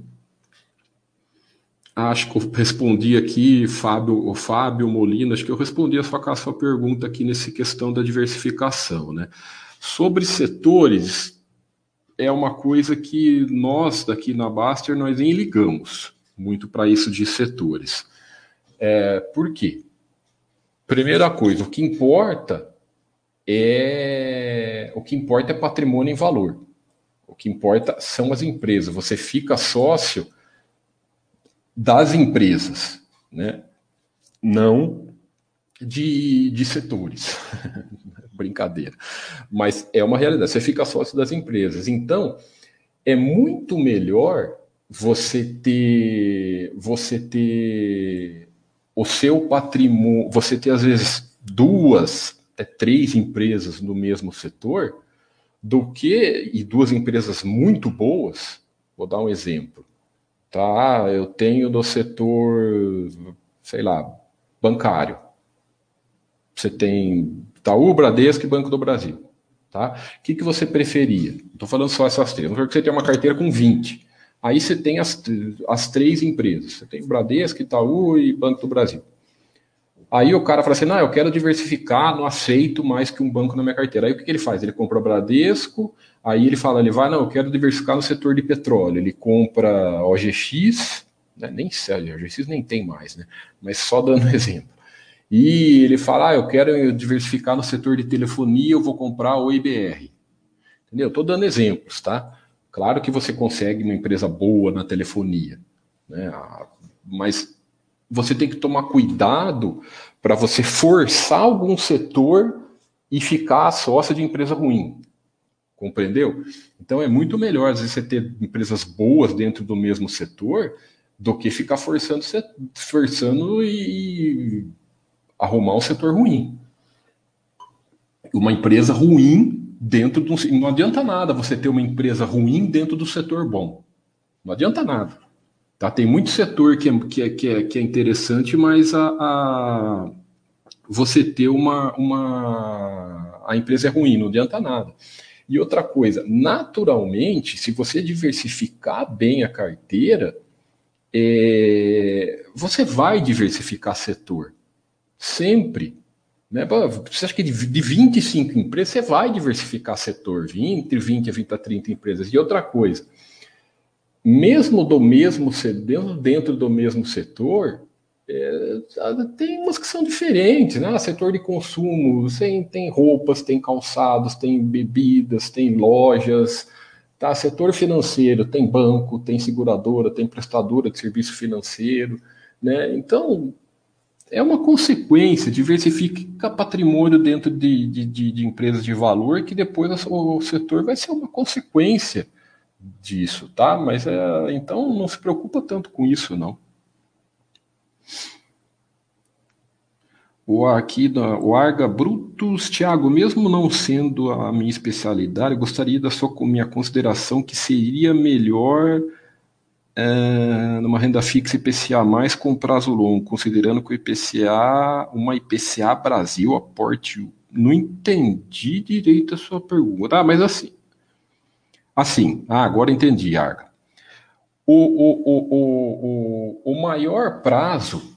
A: Acho que eu respondi aqui, Fábio, o Fábio Molina, acho que eu respondi a sua, a sua pergunta aqui nessa questão da diversificação, né? Sobre setores, é uma coisa que nós daqui na Baster nós nem ligamos muito para isso de setores. É, por quê? Primeira coisa, o que importa é o que importa é patrimônio em valor. O que importa são as empresas. Você fica sócio das empresas, né? Não de, de setores. brincadeira. Mas é uma realidade. Você fica sócio das empresas. Então, é muito melhor você ter você ter o seu patrimônio, você ter às vezes duas, até três empresas no mesmo setor, do que e duas empresas muito boas. Vou dar um exemplo. Tá, eu tenho no setor, sei lá, bancário. Você tem Itaú, Bradesco e Banco do Brasil. Tá? O que, que você preferia? Estou falando só essas três. Vamos ver que você tem uma carteira com 20. Aí você tem as, as três empresas. Você tem Bradesco, Itaú e Banco do Brasil. Aí o cara fala assim: não, eu quero diversificar, não aceito mais que um banco na minha carteira. Aí o que, que ele faz? Ele compra Bradesco, aí ele fala: ele vai, não, eu quero diversificar no setor de petróleo. Ele compra OGX, né, nem sei, OGX nem tem mais, né? Mas só dando exemplo. E ele fala: ah, eu quero diversificar no setor de telefonia, eu vou comprar o IBR. Entendeu? Estou dando exemplos, tá? Claro que você consegue uma empresa boa na telefonia, né? mas você tem que tomar cuidado para você forçar algum setor e ficar sócia de empresa ruim. Compreendeu? Então é muito melhor, às vezes, você ter empresas boas dentro do mesmo setor do que ficar forçando, forçando e arrumar um setor ruim. Uma empresa ruim dentro de um. Não adianta nada você ter uma empresa ruim dentro do setor bom. Não adianta nada. Tá? Tem muito setor que é, que é, que é, que é interessante, mas a, a, você ter uma, uma. A empresa é ruim, não adianta nada. E outra coisa, naturalmente, se você diversificar bem a carteira, é, você vai diversificar setor. Sempre. Né? Você acha que de 25 empresas você vai diversificar setor, 20, 20 a 20 a 30 empresas. E outra coisa, mesmo do mesmo dentro do mesmo setor, é, tem umas que são diferentes, né? Setor de consumo, tem, tem roupas, tem calçados, tem bebidas, tem lojas, tá? Setor financeiro, tem banco, tem seguradora, tem prestadora de serviço financeiro, né? Então é uma consequência, diversifica patrimônio dentro de, de, de, de empresas de valor, que depois o setor vai ser uma consequência disso, tá? Mas é, então não se preocupa tanto com isso, não. O aqui o Arga Brutus, Thiago, mesmo não sendo a minha especialidade, gostaria da sua minha consideração que seria melhor é, numa renda fixa IPCA mais com prazo longo, considerando que o IPCA, uma IPCA Brasil aporte. Não entendi direito a sua pergunta. Ah, mas assim. Assim, ah, agora entendi, Arga. O, o, o, o, o, maior prazo,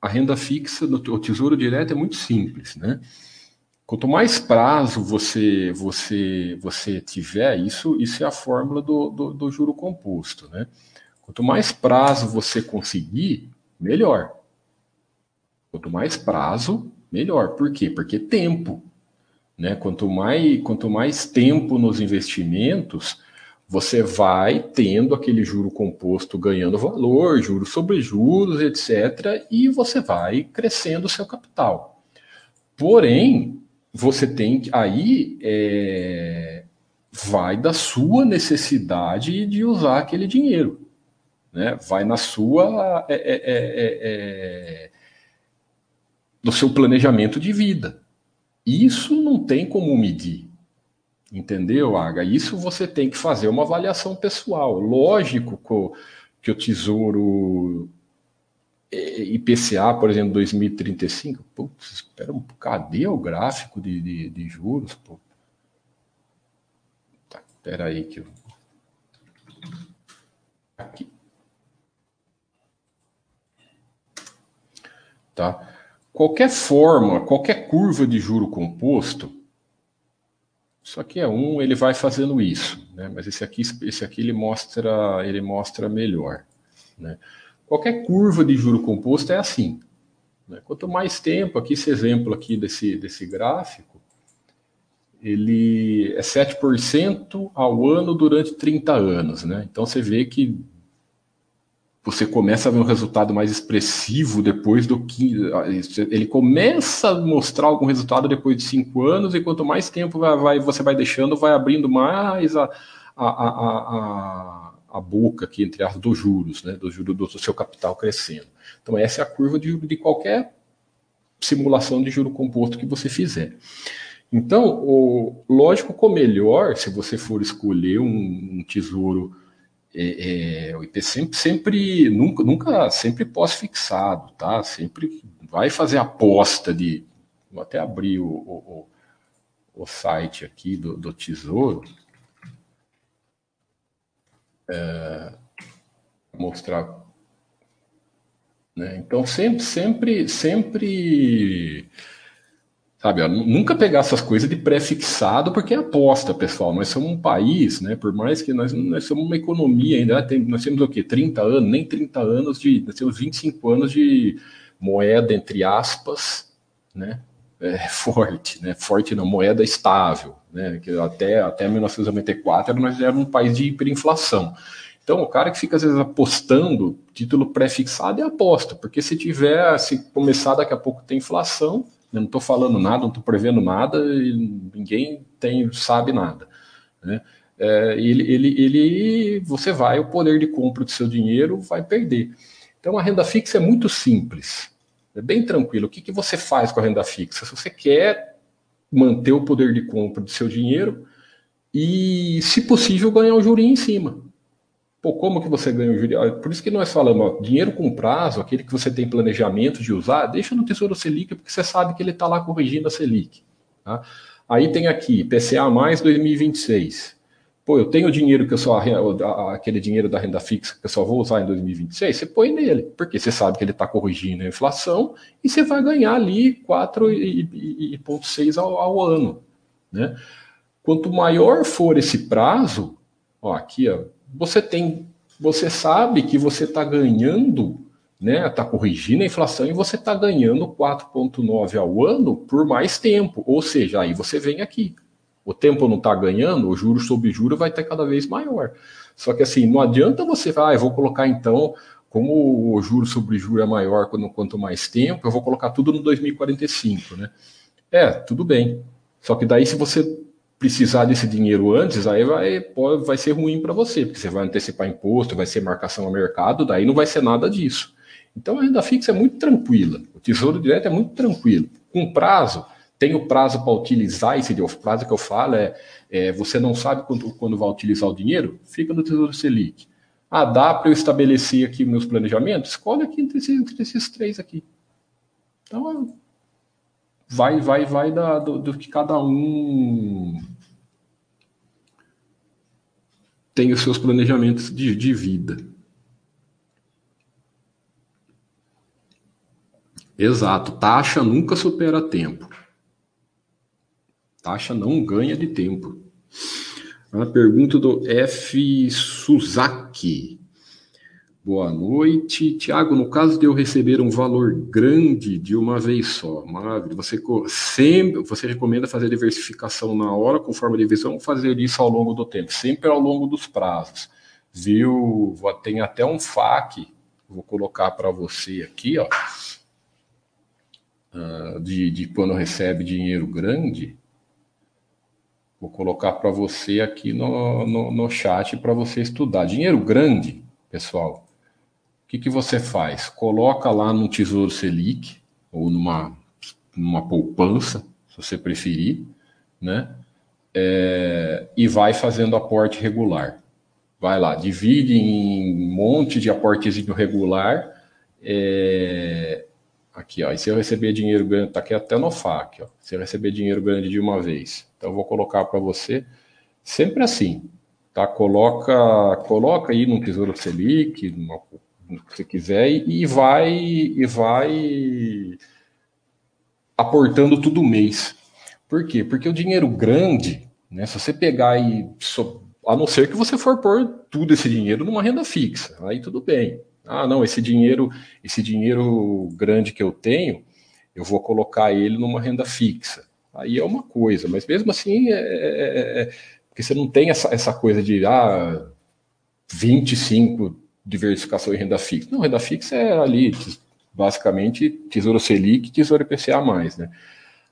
A: a renda fixa no Tesouro Direto é muito simples, né? Quanto mais prazo você você você tiver, isso, isso é a fórmula do, do, do juro composto, né? Quanto mais prazo você conseguir, melhor. Quanto mais prazo, melhor. Por quê? Porque tempo. Né? Quanto, mais, quanto mais tempo nos investimentos, você vai tendo aquele juro composto ganhando valor, juros sobre juros, etc., e você vai crescendo o seu capital. Porém, você tem aí é, vai da sua necessidade de usar aquele dinheiro, né? Vai na sua é, é, é, é no seu planejamento de vida. Isso não tem como medir. Entendeu, Aga? Isso você tem que fazer uma avaliação pessoal. Lógico que o Tesouro é, IPCA, por exemplo, 2035, putz, espera, cadê o gráfico de, de, de juros? Pô? Tá, espera aí que eu... Aqui. Tá? Qualquer forma, qualquer curva de juro composto, isso aqui é um, ele vai fazendo isso, né? Mas esse aqui, esse aqui ele mostra, ele mostra melhor, né? Qualquer curva de juro composto é assim. Né? Quanto mais tempo, aqui esse exemplo aqui desse, desse gráfico, ele é 7% ao ano durante 30 anos, né? Então você vê que você começa a ver um resultado mais expressivo depois do que ele começa a mostrar algum resultado depois de cinco anos e quanto mais tempo vai, vai você vai deixando vai abrindo mais a, a, a, a, boca aqui entre as dos juros né do juro do, seu capital crescendo então essa é a curva de, de qualquer simulação de juro composto que você fizer então o lógico que o melhor se você for escolher um, um tesouro é, é, o IP sempre, sempre nunca, nunca sempre pós-fixado, tá? Sempre vai fazer aposta de. Vou até abrir o, o, o site aqui do, do Tesouro. É, mostrar. Né? Então sempre, sempre, sempre Sabe, nunca pegar essas coisas de pré-fixado, porque é aposta, pessoal. Nós somos um país, né? Por mais que nós, nós somos uma economia ainda, né, tem, nós temos o quê? 30 anos, nem 30 anos de. Nós temos 25 anos de moeda, entre aspas, né? É, forte, né? Forte não, moeda estável, né? Que até, até 1994 nós éramos um país de hiperinflação. Então, o cara que fica às vezes apostando, título pré-fixado é aposta, porque se tiver, se começar daqui a pouco ter inflação, eu não estou falando nada, não estou prevendo nada, e ninguém tem, sabe nada. Né? É, ele, ele, ele, você vai, o poder de compra do seu dinheiro vai perder. Então a renda fixa é muito simples, é bem tranquilo. O que, que você faz com a renda fixa? Se você quer manter o poder de compra do seu dinheiro e, se possível, ganhar um jurinho em cima. Pô, como que você ganha o juro? Por isso que nós falamos, ó, dinheiro com prazo, aquele que você tem planejamento de usar, deixa no Tesouro Selic, porque você sabe que ele está lá corrigindo a Selic. Tá? Aí tem aqui, PCA mais 2026. Pô, eu tenho dinheiro que eu só, aquele dinheiro da renda fixa que eu só vou usar em 2026, você põe nele, porque você sabe que ele está corrigindo a inflação e você vai ganhar ali 4,6 ao, ao ano. Né? Quanto maior for esse prazo, ó, aqui, ó, você tem, você sabe que você está ganhando, né? Está corrigindo a inflação e você está ganhando 4,9 ao ano por mais tempo. Ou seja, aí você vem aqui. O tempo não está ganhando, o juro sobre juro vai ter cada vez maior. Só que assim, não adianta você falar, ah, eu vou colocar então, como o juro sobre juro é maior quando, quanto mais tempo, eu vou colocar tudo no 2045, né? É, tudo bem. Só que daí, se você precisar desse dinheiro antes, aí vai, pode, vai ser ruim para você, porque você vai antecipar imposto, vai ser marcação ao mercado, daí não vai ser nada disso. Então a renda fixa é muito tranquila, o tesouro direto é muito tranquilo. Com prazo, tem o prazo para utilizar esse o prazo que eu falo é, é você não sabe quando, quando vai utilizar o dinheiro, fica no Tesouro Selic. Ah, dá para eu estabelecer aqui meus planejamentos? Escolhe aqui entre esses, entre esses três aqui. Então, vai, vai, vai da, do, do que cada um tem os seus planejamentos de, de vida. Exato. Taxa nunca supera tempo. Taxa não ganha de tempo. A pergunta do F. Suzaki. Boa noite. Tiago, no caso de eu receber um valor grande de uma vez só, maravilha, você sempre você recomenda fazer diversificação na hora, conforme a divisão, ou fazer isso ao longo do tempo, sempre ao longo dos prazos. Viu? Tem até um FAQ, vou colocar para você aqui, ó, ah, de, de quando recebe dinheiro grande. Vou colocar para você aqui no, no, no chat para você estudar. Dinheiro grande, pessoal que, que você faz? Coloca lá no Tesouro Selic ou numa, numa poupança, se você preferir, né? É, e vai fazendo aporte regular. Vai lá, divide em um monte de aportezinho regular. É, aqui, ó. E se eu receber dinheiro grande, tá aqui até no FAQ, ó. Se eu receber dinheiro grande de uma vez, então eu vou colocar para você sempre assim, tá? Coloca, coloca aí no Tesouro Selic, numa que você quiser, e, vai e vai aportando todo mês. Por quê? Porque o dinheiro grande, né, se você pegar e. A não ser que você for pôr tudo esse dinheiro numa renda fixa, aí tudo bem. Ah, não, esse dinheiro, esse dinheiro grande que eu tenho, eu vou colocar ele numa renda fixa. Aí é uma coisa, mas mesmo assim, é, é, é, porque você não tem essa, essa coisa de ah, 25, diversificação em renda fixa. Não, renda fixa é ali, basicamente, Tesouro Selic Tesouro IPCA+. Né?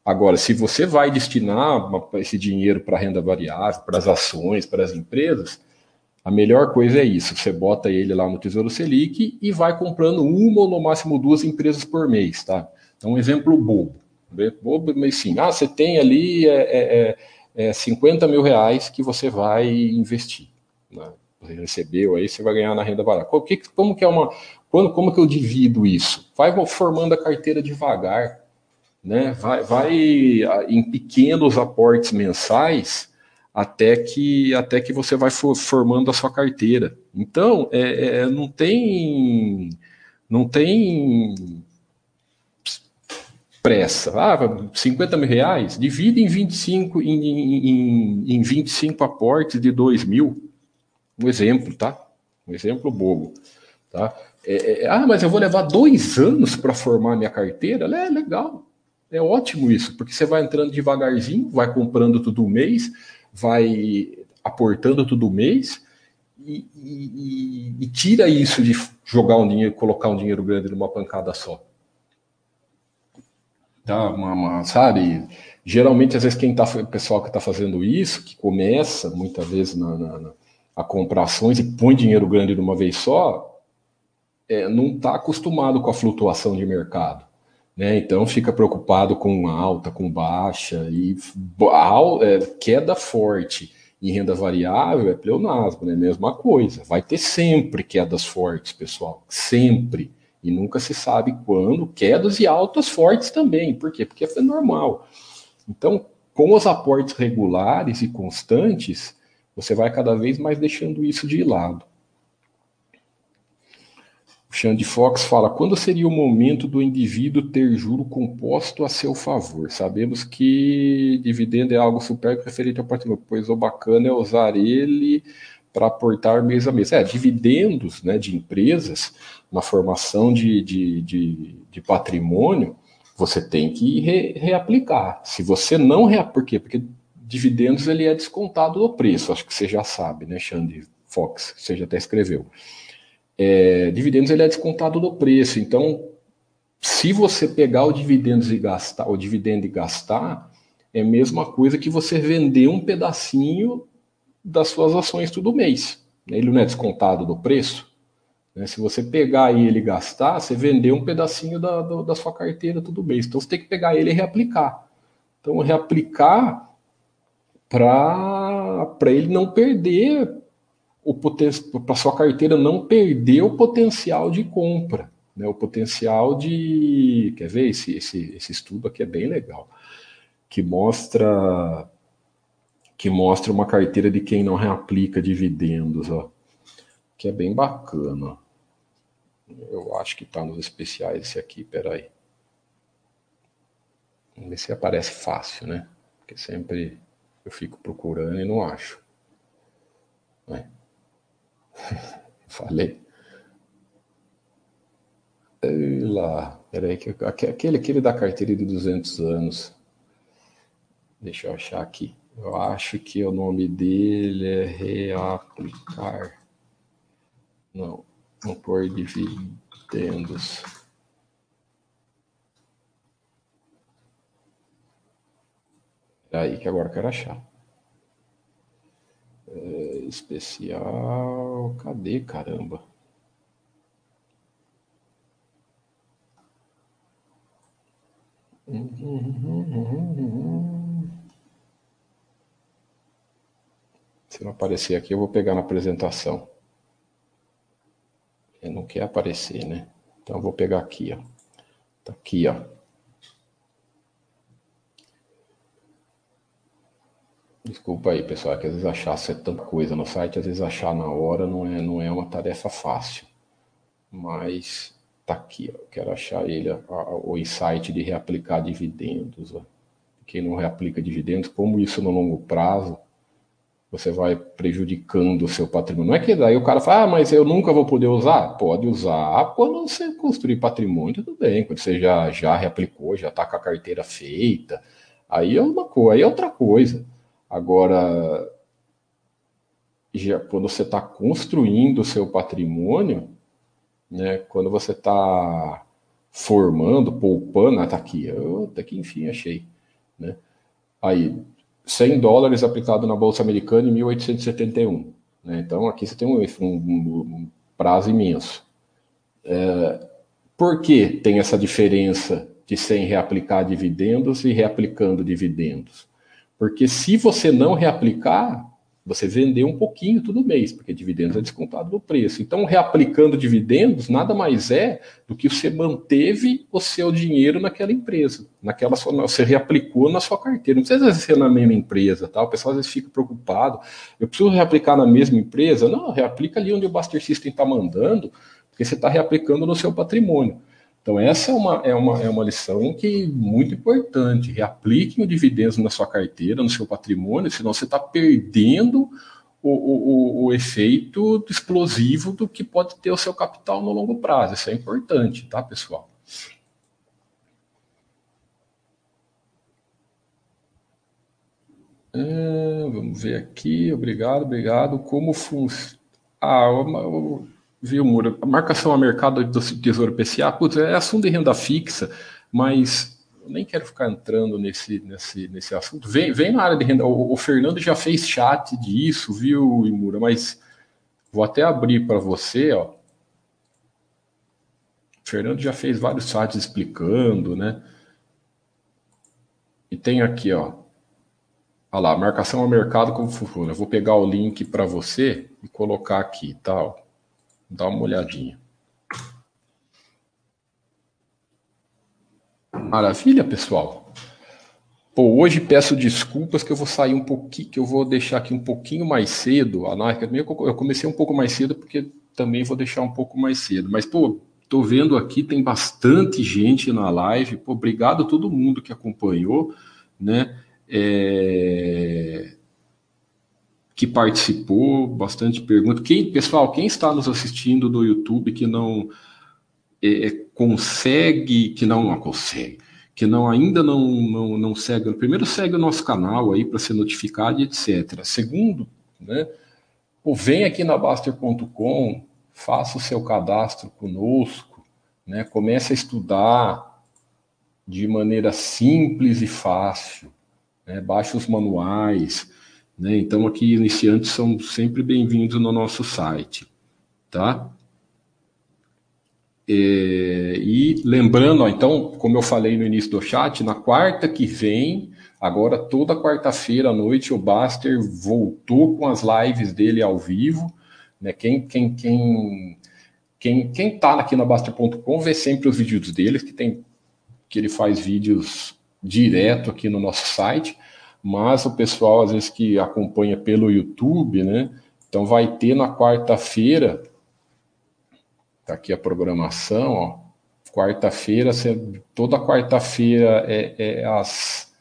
A: Agora, se você vai destinar esse dinheiro para renda variável, para as ações, para as empresas, a melhor coisa é isso. Você bota ele lá no Tesouro Selic e vai comprando uma ou no máximo duas empresas por mês, tá? Então, um exemplo bobo. Bobo, mas sim, ah, você tem ali é, é, é 50 mil reais que você vai investir. Né? você recebeu, aí você vai ganhar na renda variável. Como que, como que é uma. Quando, como que eu divido isso? Vai formando a carteira devagar, né? Vai, vai em pequenos aportes mensais até que até que você vai formando a sua carteira. Então, é, é, não tem não tem pressa. Ah, 50 mil reais, divide em 25 em, em, em 25 aportes de 2 mil um exemplo, tá? Um exemplo bobo, tá? É, é, ah, mas eu vou levar dois anos para formar minha carteira? É legal, é ótimo isso, porque você vai entrando devagarzinho, vai comprando todo mês, vai aportando todo mês e, e, e, tira isso de jogar um dinheiro, colocar um dinheiro grande numa pancada só. Tá, uma, uma, sabe? Geralmente, às vezes, quem tá, o pessoal que está fazendo isso, que começa muitas vezes na, na, na a comprar ações e põe dinheiro grande de uma vez só, é, não está acostumado com a flutuação de mercado. Né? Então fica preocupado com alta, com baixa, e é, queda forte em renda variável é pleonasmo, né? Mesma coisa. Vai ter sempre quedas fortes, pessoal. Sempre. E nunca se sabe quando. Quedas e altas fortes também. Por quê? Porque é normal. Então, com os aportes regulares e constantes, você vai cada vez mais deixando isso de lado. O Xande Fox fala: quando seria o momento do indivíduo ter juro composto a seu favor? Sabemos que dividendo é algo super referente ao patrimônio, pois o bacana é usar ele para aportar mês a mês. É, dividendos né, de empresas na formação de, de, de, de patrimônio, você tem que re, reaplicar. Se você não reaplicar, por quê? Porque dividendos ele é descontado do preço, acho que você já sabe, né, Xande Fox, você já até escreveu. É, dividendos ele é descontado do preço, então se você pegar o dividendos e gastar, o dividendo e gastar, é a mesma coisa que você vender um pedacinho das suas ações todo mês. Né? Ele não é descontado do preço. Né? Se você pegar ele e gastar, você vendeu um pedacinho da, da sua carteira todo mês. Então você tem que pegar ele e reaplicar. Então, reaplicar para ele não perder para sua carteira não perder o potencial de compra, né? O potencial de, quer ver esse, esse, esse estudo aqui é bem legal, que mostra que mostra uma carteira de quem não reaplica dividendos, ó, que é bem bacana. Eu acho que está nos especiais esse aqui, peraí. Vamos ver se aparece fácil, né? Porque sempre eu fico procurando e não acho. Né? Falei. Sei lá, peraí, que, aquele, aquele da carteira de 200 anos. Deixa eu achar aqui. Eu acho que o nome dele é reaplicar. Não, não por dividendos. É aí que agora eu quero achar. É, especial. Cadê, caramba? Se não aparecer aqui, eu vou pegar na apresentação. Ele não quer aparecer, né? Então eu vou pegar aqui, ó. Tá aqui, ó. Desculpa aí, pessoal, é que às vezes achar é tanta coisa no site, às vezes achar na hora não é, não é uma tarefa fácil. Mas tá aqui, ó. quero achar ele, a, a, o insight de reaplicar dividendos. Ó. Quem não reaplica dividendos, como isso no longo prazo, você vai prejudicando o seu patrimônio. Não é que daí o cara fala, ah, mas eu nunca vou poder usar. Pode usar quando você construir patrimônio, tudo bem. Quando você já, já reaplicou, já está com a carteira feita, aí é uma coisa, aí é outra coisa. Agora, já, quando você está construindo o seu patrimônio, né, quando você está formando, poupando, ah, tá aqui, eu, até que enfim achei, né? Aí, 100 dólares aplicado na Bolsa Americana em 1871. Né? Então, aqui você tem um, um, um prazo imenso. É, por que tem essa diferença de sem reaplicar dividendos e reaplicando dividendos? Porque se você não reaplicar, você vendeu um pouquinho todo mês, porque dividendos é descontado do preço. Então, reaplicando dividendos nada mais é do que você manteve o seu dinheiro naquela empresa, naquela sua, você reaplicou na sua carteira. Não precisa ser na mesma empresa, tá? O pessoal às vezes fica preocupado. Eu preciso reaplicar na mesma empresa? Não, reaplica ali onde o Buster System está mandando, porque você está reaplicando no seu patrimônio. Então, essa é uma, é uma, é uma lição que muito importante. Reapliquem o dividendo na sua carteira, no seu patrimônio, senão você está perdendo o, o, o, efeito explosivo do que pode ter o seu capital no longo prazo. Isso é importante, tá, pessoal? É, vamos ver aqui. Obrigado, obrigado. Como funciona. Ah, uma, viu, Mura? A marcação a mercado do Tesouro PCA, putz, é assunto de renda fixa, mas nem quero ficar entrando nesse, nesse, nesse assunto. Vem, vem na área de renda. O, o Fernando já fez chat disso, viu, Imura? Mas vou até abrir para você, ó. O Fernando já fez vários chats explicando, né? E tem aqui, ó. Olha lá, marcação a mercado como funciona. Eu vou pegar o link para você e colocar aqui, tal. Tá, Dá uma olhadinha. Maravilha, pessoal. Pô, hoje peço desculpas que eu vou sair um pouquinho, que eu vou deixar aqui um pouquinho mais cedo. Eu comecei um pouco mais cedo porque também vou deixar um pouco mais cedo. Mas, pô, tô vendo aqui, tem bastante gente na live. Pô, obrigado a todo mundo que acompanhou, né? É que participou, bastante pergunta. Quem, pessoal, quem está nos assistindo do YouTube que não é, é consegue, que não, não consegue, que não ainda não, não, não segue, primeiro segue o nosso canal aí para ser notificado e etc. Segundo, né, ou vem aqui na Baster.com, faça o seu cadastro conosco, né, comece a estudar de maneira simples e fácil, né, baixe os manuais, né? Então, aqui, iniciantes são sempre bem-vindos no nosso site, tá? É, e lembrando, ó, então, como eu falei no início do chat, na quarta que vem, agora toda quarta-feira à noite, o Baster voltou com as lives dele ao vivo. Né? Quem quem quem quem quem tá aqui na Baster.com vê sempre os vídeos dele, que tem que ele faz vídeos direto aqui no nosso site mas o pessoal às vezes que acompanha pelo YouTube, né? Então vai ter na quarta-feira, tá aqui a programação, ó. Quarta-feira, toda quarta-feira é, é às,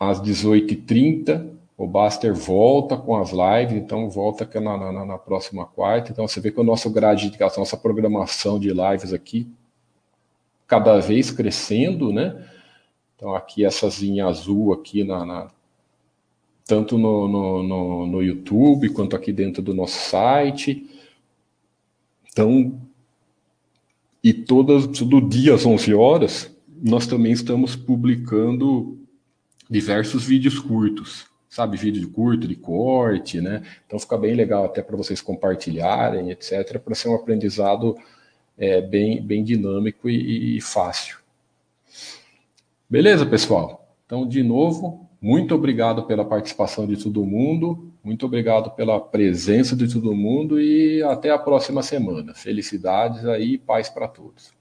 A: às 18h30, O Baster volta com as lives, então volta na, na, na, próxima quarta. Então você vê que o nosso grade de nossa programação de lives aqui, cada vez crescendo, né? Então aqui essas linha azul aqui na, na tanto no, no, no, no, YouTube quanto aqui dentro do nosso site. Então, e todas, todo dia às 11 horas, nós também estamos publicando diversos vídeos curtos, sabe? Vídeo curto, de corte, né? Então fica bem legal até para vocês compartilharem, etc., para ser um aprendizado é, bem, bem dinâmico e, e fácil. Beleza, pessoal? Então, de novo, muito obrigado pela participação de todo mundo, muito obrigado pela presença de todo mundo e até a próxima semana. Felicidades aí e paz para todos.